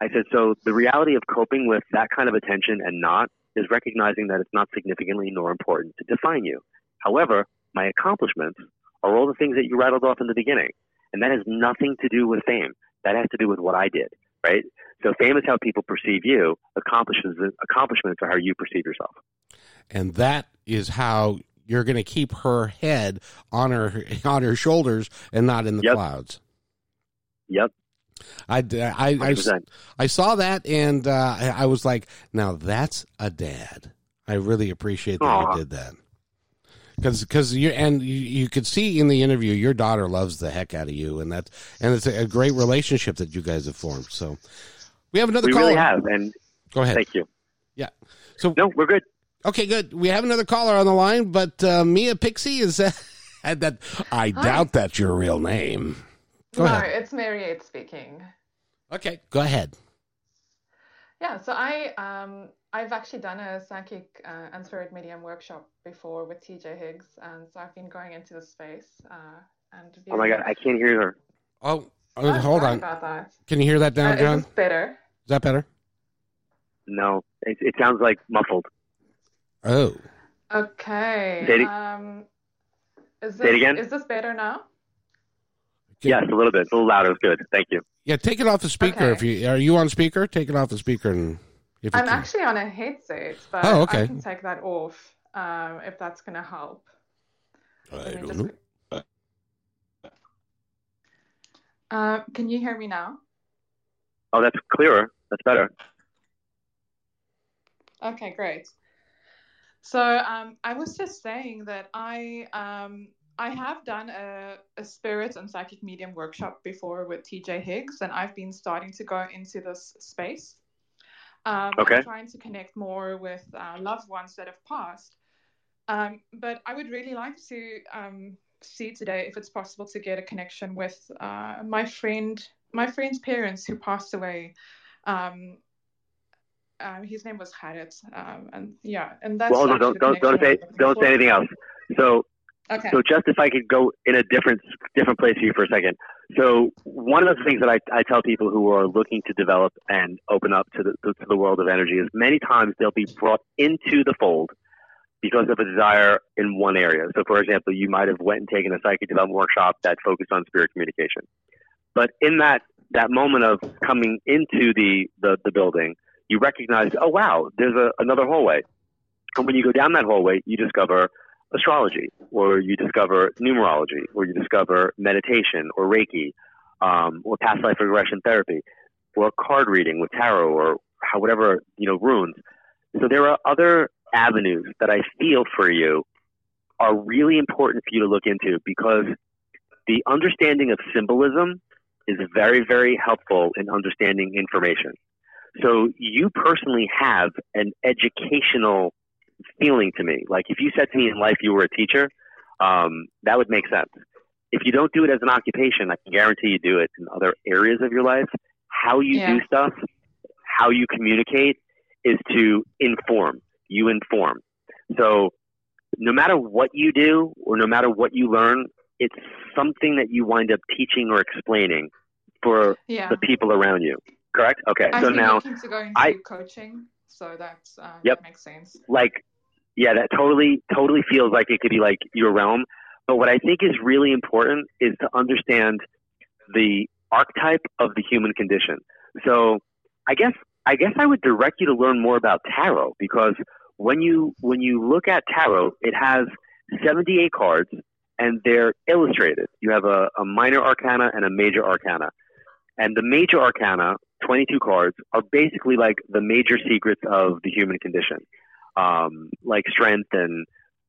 I said, so the reality of coping with that kind of attention and not is recognizing that it's not significantly nor important to define you. However, my accomplishments are all the things that you rattled off in the beginning. And that has nothing to do with fame. That has to do with what I did, right? So fame is how people perceive you. Accomplishments, accomplishments are how you perceive yourself. And that is how you're going to keep her head on her on her shoulders and not in the yep. clouds. Yep. I, I, I, I, saw that and uh, I was like, now that's a dad. I really appreciate that Aww. you did that. Because, because you and you, you could see in the interview, your daughter loves the heck out of you, and that's and it's a, a great relationship that you guys have formed. So, we have another. Caller. We call. really have, and Go ahead. Thank you. Yeah. So no, we're good. Okay, good. We have another caller on the line, but uh, Mia Pixie is uh, that. I Hi. doubt that's your real name. Go no, ahead. it's Mary speaking. Okay, go ahead. Yeah, so I um I've actually done a psychic uh, and spirit medium workshop before with TJ Higgs, and so I've been going into the space. Uh, and oh my god, I can't hear her. Oh, oh, oh hold on. About that. Can you hear that down, uh, John? Is better? Is that better? No, it, it sounds like muffled. Oh. Okay. Say it, um, is this, say it again. Is this better now? Yes, a little bit. A little louder is good. Thank you. Yeah, take it off the speaker. Okay. If you are you on speaker, take it off the speaker and. If I'm actually on a headset, but oh, okay. I can take that off um, if that's going to help. I don't just... know. Uh, can you hear me now? Oh, that's clearer. That's better. Okay, great. So um, I was just saying that I um, I have done a, a spirit and psychic medium workshop before with TJ Higgs, and I've been starting to go into this space. Um, okay. Trying to connect more with uh, loved ones that have passed. Um, but I would really like to um, see today if it's possible to get a connection with uh, my friend, my friend's parents who passed away. Um, uh, his name was Harit, um, and yeah, and that's. Well, don't don't don't say don't say anything else. So Okay. So just if I could go in a different different place for you for a second. So one of the things that I, I tell people who are looking to develop and open up to the to the world of energy is many times they'll be brought into the fold because of a desire in one area. So for example, you might have went and taken a psychic development workshop that focused on spirit communication. But in that that moment of coming into the the, the building, you recognize, oh wow, there's a, another hallway. And when you go down that hallway, you discover astrology, or you discover numerology, or you discover meditation, or Reiki, um, or past life regression therapy, or card reading with tarot, or how, whatever you know runes. So there are other avenues that I feel for you are really important for you to look into because the understanding of symbolism is very, very helpful in understanding information. So you personally have an educational feeling to me. Like if you said to me in life you were a teacher, um, that would make sense. If you don't do it as an occupation, I can guarantee you do it in other areas of your life. How you yeah. do stuff, how you communicate is to inform. You inform. So no matter what you do or no matter what you learn, it's something that you wind up teaching or explaining for yeah. the people around you. Correct? Okay. I so now I coaching, so that's uh, yep. that makes sense. Like yeah, that totally totally feels like it could be like your realm. But what I think is really important is to understand the archetype of the human condition. So I guess I guess I would direct you to learn more about tarot because when you when you look at tarot, it has 78 cards and they're illustrated. You have a, a minor arcana and a major arcana. And the major arcana, 22 cards, are basically like the major secrets of the human condition um, like strength and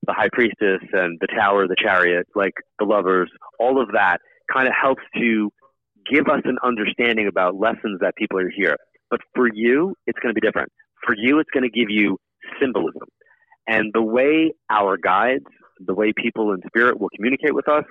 the high priestess and the tower, the chariot, like the lovers, all of that kind of helps to give us an understanding about lessons that people are here. But for you, it's going to be different. For you, it's going to give you symbolism. And the way our guides, the way people in spirit will communicate with us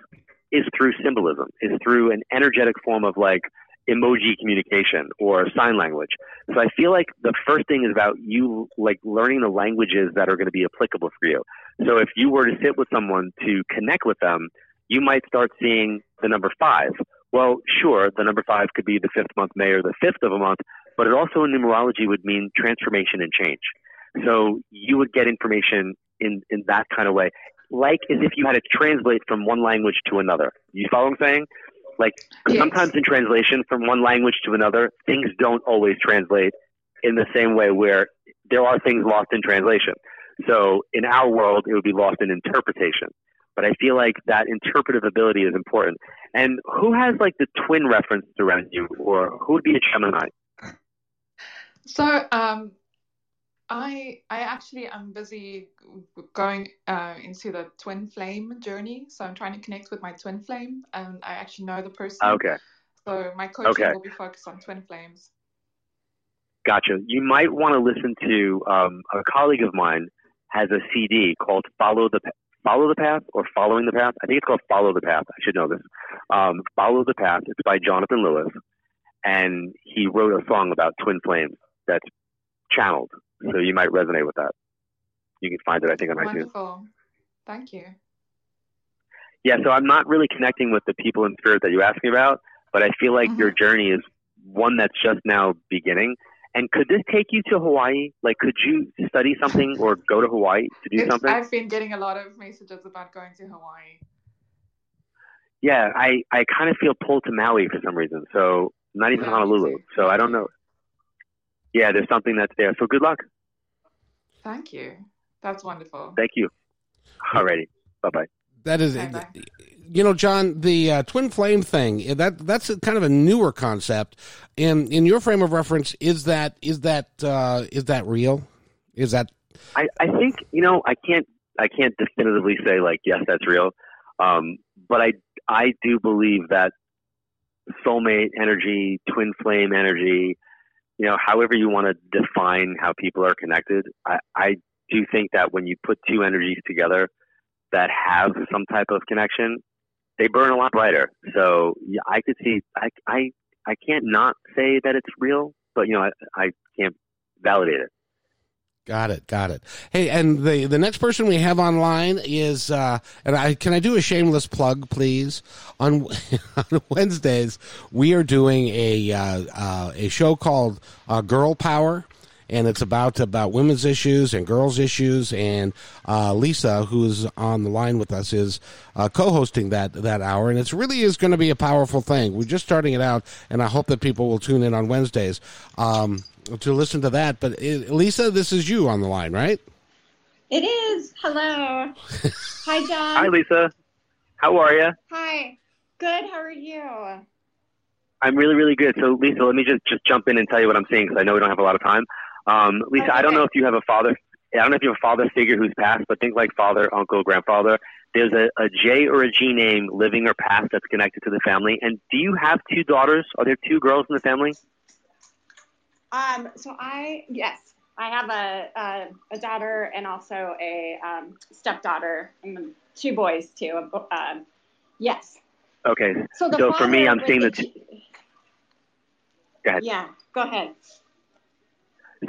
is through symbolism, is through an energetic form of like emoji communication or sign language. So I feel like the first thing is about you like learning the languages that are going to be applicable for you. So if you were to sit with someone to connect with them, you might start seeing the number five. Well, sure, the number five could be the fifth month May or the fifth of a month, but it also in numerology would mean transformation and change. So you would get information in, in that kind of way, like as if you had to translate from one language to another. You follow what I'm saying? Like yes. sometimes in translation from one language to another, things don't always translate in the same way where there are things lost in translation. So in our world, it would be lost in interpretation. But I feel like that interpretive ability is important. And who has like the twin reference around you, or who would be a Gemini? So um, I I actually am busy going uh, into the twin flame journey. So I'm trying to connect with my twin flame, and I actually know the person. Okay. So my coaching okay. will be focused on twin flames. Gotcha. You might want to listen to um, a colleague of mine has a CD called "Follow the Follow the Path" or "Following the Path." I think it's called "Follow the Path." I should know this. Um, "Follow the Path." It's by Jonathan Lewis, and he wrote a song about twin flames that's channeled. So you might resonate with that. You can find it, I think, on iTunes. Wonderful. Thank you. Yeah, so I'm not really connecting with the people in spirit that you asked me about, but I feel like mm-hmm. your journey is one that's just now beginning. And could this take you to Hawaii? Like, could you study something or go to Hawaii to do it's, something? I've been getting a lot of messages about going to Hawaii. Yeah, I, I kind of feel pulled to Maui for some reason. So, not even Honolulu. So, I don't know. Yeah, there's something that's there. So, good luck. Thank you. That's wonderful. Thank you. Alrighty. Bye bye. That is, you know, John, the uh, twin flame thing. That that's a, kind of a newer concept. In in your frame of reference, is that is that uh, is that real? Is that? I, I think you know I can't I can't definitively say like yes that's real, um, but I I do believe that soulmate energy, twin flame energy, you know, however you want to define how people are connected, I, I do think that when you put two energies together that have some type of connection, they burn a lot brighter. So yeah, I could see. I I I can't not say that it's real, but you know I, I can't validate it. Got it, got it. Hey, and the the next person we have online is, uh, and I can I do a shameless plug, please? On on Wednesdays, we are doing a uh, uh, a show called uh, Girl Power and it's about about women's issues and girls' issues. And uh, Lisa, who's on the line with us, is uh, co-hosting that that hour, and it really is going to be a powerful thing. We're just starting it out, and I hope that people will tune in on Wednesdays um, to listen to that. But uh, Lisa, this is you on the line, right? It is. Hello. Hi, John. Hi, Lisa. How are you? Hi. Good. How are you? I'm really, really good. So, Lisa, let me just, just jump in and tell you what I'm seeing because I know we don't have a lot of time. Um, Lisa, okay. I don't know if you have a father. I don't know if you have a father figure who's passed, but think like father, uncle, grandfather. There's a, a J or a G name, living or past, that's connected to the family. And do you have two daughters? Are there two girls in the family? Um, so I yes, I have a a, a daughter and also a um, stepdaughter, and two boys too. Um, yes. Okay. So, so for me, I'm seeing the. T- go ahead. Yeah. Go ahead.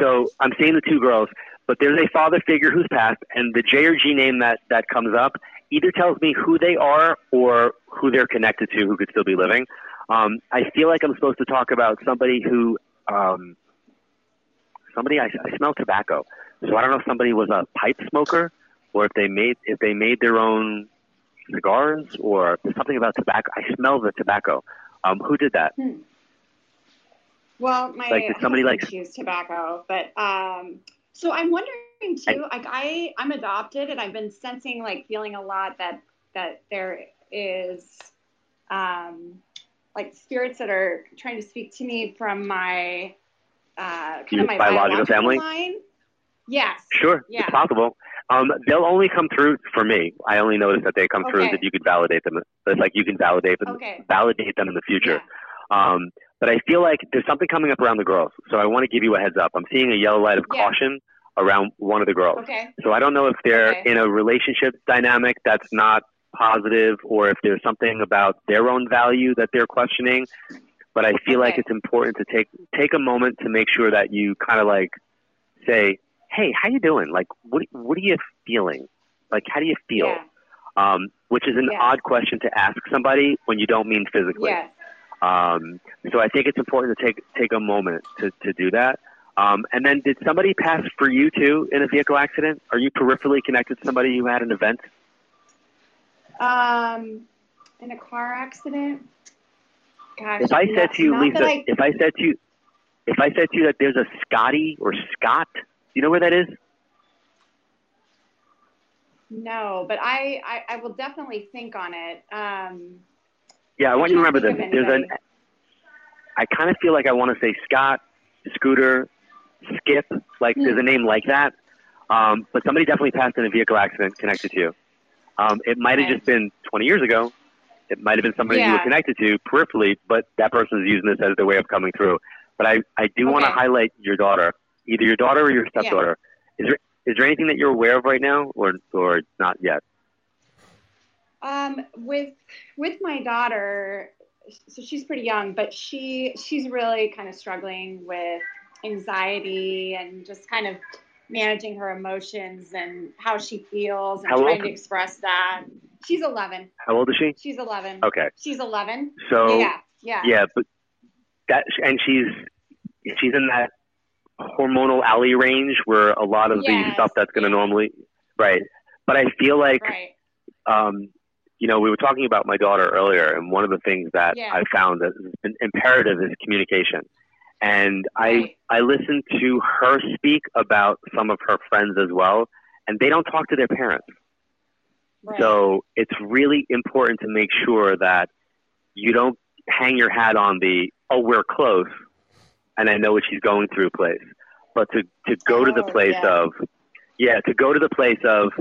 So I'm seeing the two girls, but there's a father figure who's passed, and the J or G name that that comes up either tells me who they are or who they're connected to, who could still be living. Um, I feel like I'm supposed to talk about somebody who, um, somebody I, I smell tobacco. So I don't know if somebody was a pipe smoker or if they made if they made their own cigars or something about tobacco. I smell the tobacco. Um, who did that? Hmm. Well, my like did somebody like use tobacco, but um, so I'm wondering too. I, like I, I'm adopted, and I've been sensing like feeling a lot that that there is um, like spirits that are trying to speak to me from my uh, kind of my biological, biological family. Line. Yes. Sure. Yeah. It's possible. Um, they'll only come through for me. I only notice that they come okay. through if you could validate them. It's like you can validate them, okay. validate them in the future. Yeah. Um, but I feel like there's something coming up around the girls. So I want to give you a heads up. I'm seeing a yellow light of yeah. caution around one of the girls. Okay. So I don't know if they're okay. in a relationship dynamic that's not positive or if there's something about their own value that they're questioning. But I feel okay. like it's important to take take a moment to make sure that you kind of like say, "Hey, how you doing? Like, what what are you feeling? Like, how do you feel?" Yeah. Um, which is an yeah. odd question to ask somebody when you don't mean physically. Um, so I think it's important to take take a moment to, to do that. Um, and then, did somebody pass for you too in a vehicle accident? Are you peripherally connected to somebody who had an event? Um, in a car accident. Gosh, if I said to you, Lisa, I... if I said to you, if I said to you that there's a Scotty or Scott, you know where that is? No, but I, I, I will definitely think on it. Um, yeah, I want you to remember this. There's an. I kind of feel like I want to say Scott, Scooter, Skip. Like mm. there's a hmm. name like that. Um, but somebody definitely passed in a vehicle accident connected to you. Um, it might have okay. just been 20 years ago. It might have been somebody yeah. you were connected to peripherally, but that person is using this as their way of coming through. But I, I do okay. want to highlight your daughter, either your daughter or your stepdaughter. Yeah. Is there is there anything that you're aware of right now, or or not yet? Um, with with my daughter, so she's pretty young, but she she's really kind of struggling with anxiety and just kind of managing her emotions and how she feels and how trying old? to express that. She's 11. How old is she? She's 11. Okay. She's 11. So yeah, yeah, yeah, but that and she's she's in that hormonal alley range where a lot of yes. the stuff that's going to normally right. But I feel like, right. um, you know, we were talking about my daughter earlier, and one of the things that yeah. I found that has been imperative is communication. And. I I listened to her speak about some of her friends as well, and they don't talk to their parents. Right. So it's really important to make sure that you don't hang your hat on the oh we're close and I know what she's going through place. But to, to go oh, to the oh, place yeah. of yeah, to go to the place of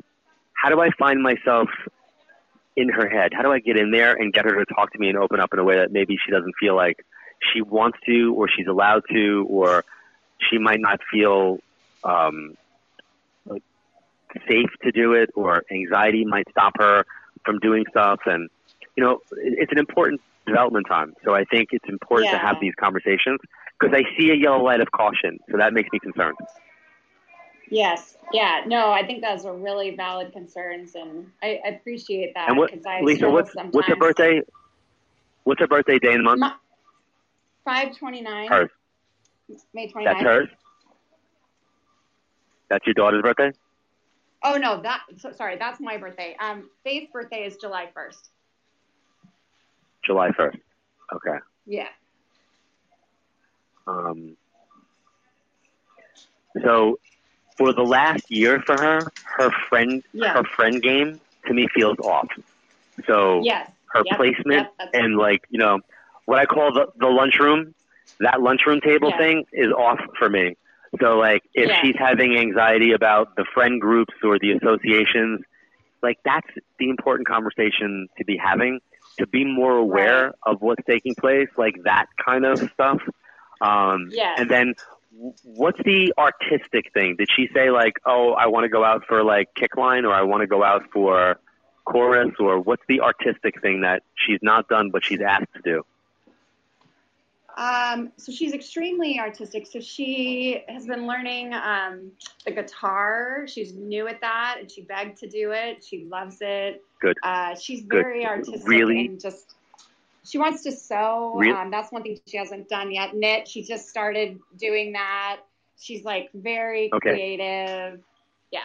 how do I find myself in her head? How do I get in there and get her to talk to me and open up in a way that maybe she doesn't feel like she wants to or she's allowed to or she might not feel um, safe to do it or anxiety might stop her from doing stuff. And you know it's an important development time. So i think it's important yeah. to have these conversations because i see a yellow light of caution. So that makes me concerned. Yes. Yeah. No i think those are really valid concerns and i, I appreciate that and what, lisa what's, what's her birthday? What's her birthday day and month 529 hers may 29th that's hers that's your daughter's birthday Oh no, that so, sorry, that's my birthday. Um, Faith's birthday is July first. July first. Okay. Yeah. Um. So, for the last year for her, her friend, yeah. her friend game to me feels off. So yes. her yep. placement yep, and like you know what I call the the lunchroom, that lunchroom table yes. thing is off for me. So like if yeah. she's having anxiety about the friend groups or the associations, like that's the important conversation to be having to be more aware right. of what's taking place, like that kind of stuff. Um, yeah. And then what's the artistic thing? Did she say like, oh, I want to go out for like kick line or I want to go out for chorus or what's the artistic thing that she's not done but she's asked to do? Um, so she's extremely artistic. So she has been learning um, the guitar. She's new at that, and she begged to do it. She loves it. Good. Uh, she's very Good. artistic really? and just she wants to sew. Really? Um, that's one thing she hasn't done yet. Knit. She just started doing that. She's like very okay. creative. Yeah.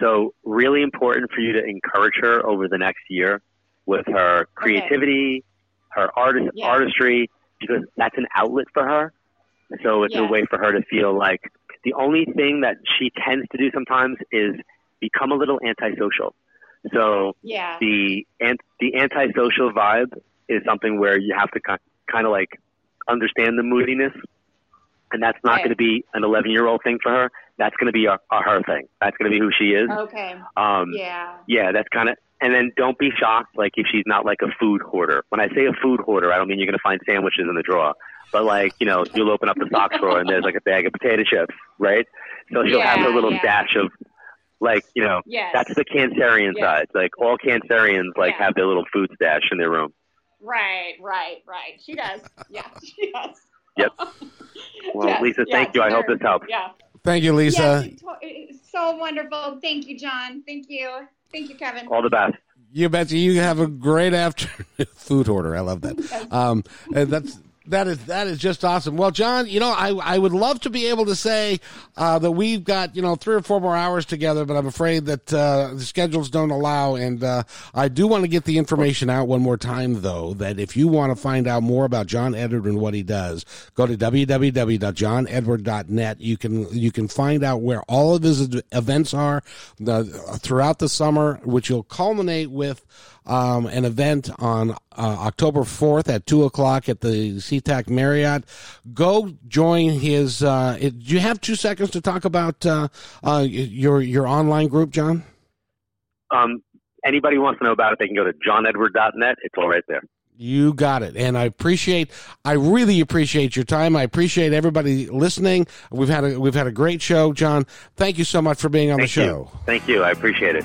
So really important for you to encourage her over the next year with her creativity, okay. her artist yeah. artistry because that's an outlet for her. So it's yeah. a way for her to feel like the only thing that she tends to do sometimes is become a little antisocial. So yeah. the the antisocial vibe is something where you have to kind kind of like understand the moodiness, and that's not going to be an 11 year old thing for her. That's going to be a, a her thing. That's going to be who she is. Okay. Um, yeah. Yeah, that's kind of and then don't be shocked, like if she's not like a food hoarder. When I say a food hoarder, I don't mean you're going to find sandwiches in the drawer, but like you know, you'll open up the sock drawer and there's like a bag of potato chips, right? So she'll yeah, have her little yeah. stash of like you know, yes. that's the Cancerian yes. side. Like all Cancerians like have their little food stash in their room. Right, right, right. She does. Yeah, she does. Yep. Well, yes. Lisa, thank you. I hope this helps. Yeah. Thank you, Lisa. Yes, it's so wonderful. Thank you, John. Thank you. Thank you, Kevin. All the best. You bet you have a great afternoon. Food order. I love that. Um, and that's that is that is just awesome. Well, John, you know, I I would love to be able to say uh, that we've got you know three or four more hours together, but I'm afraid that uh, the schedules don't allow. And uh, I do want to get the information out one more time, though. That if you want to find out more about John Edward and what he does, go to www.johnedward.net. You can you can find out where all of his events are throughout the summer, which will culminate with um, an event on uh, October 4th at 2 o'clock at the SeaTac Marriott. Go join his. Uh, it, do you have two seconds to talk about uh, uh, your your online group, John? Um, anybody wants to know about it, they can go to johnedward.net. It's all right there. You got it. And I appreciate I really appreciate your time. I appreciate everybody listening. We've had a we've had a great show, John. Thank you so much for being on Thank the show. You. Thank you. I appreciate it.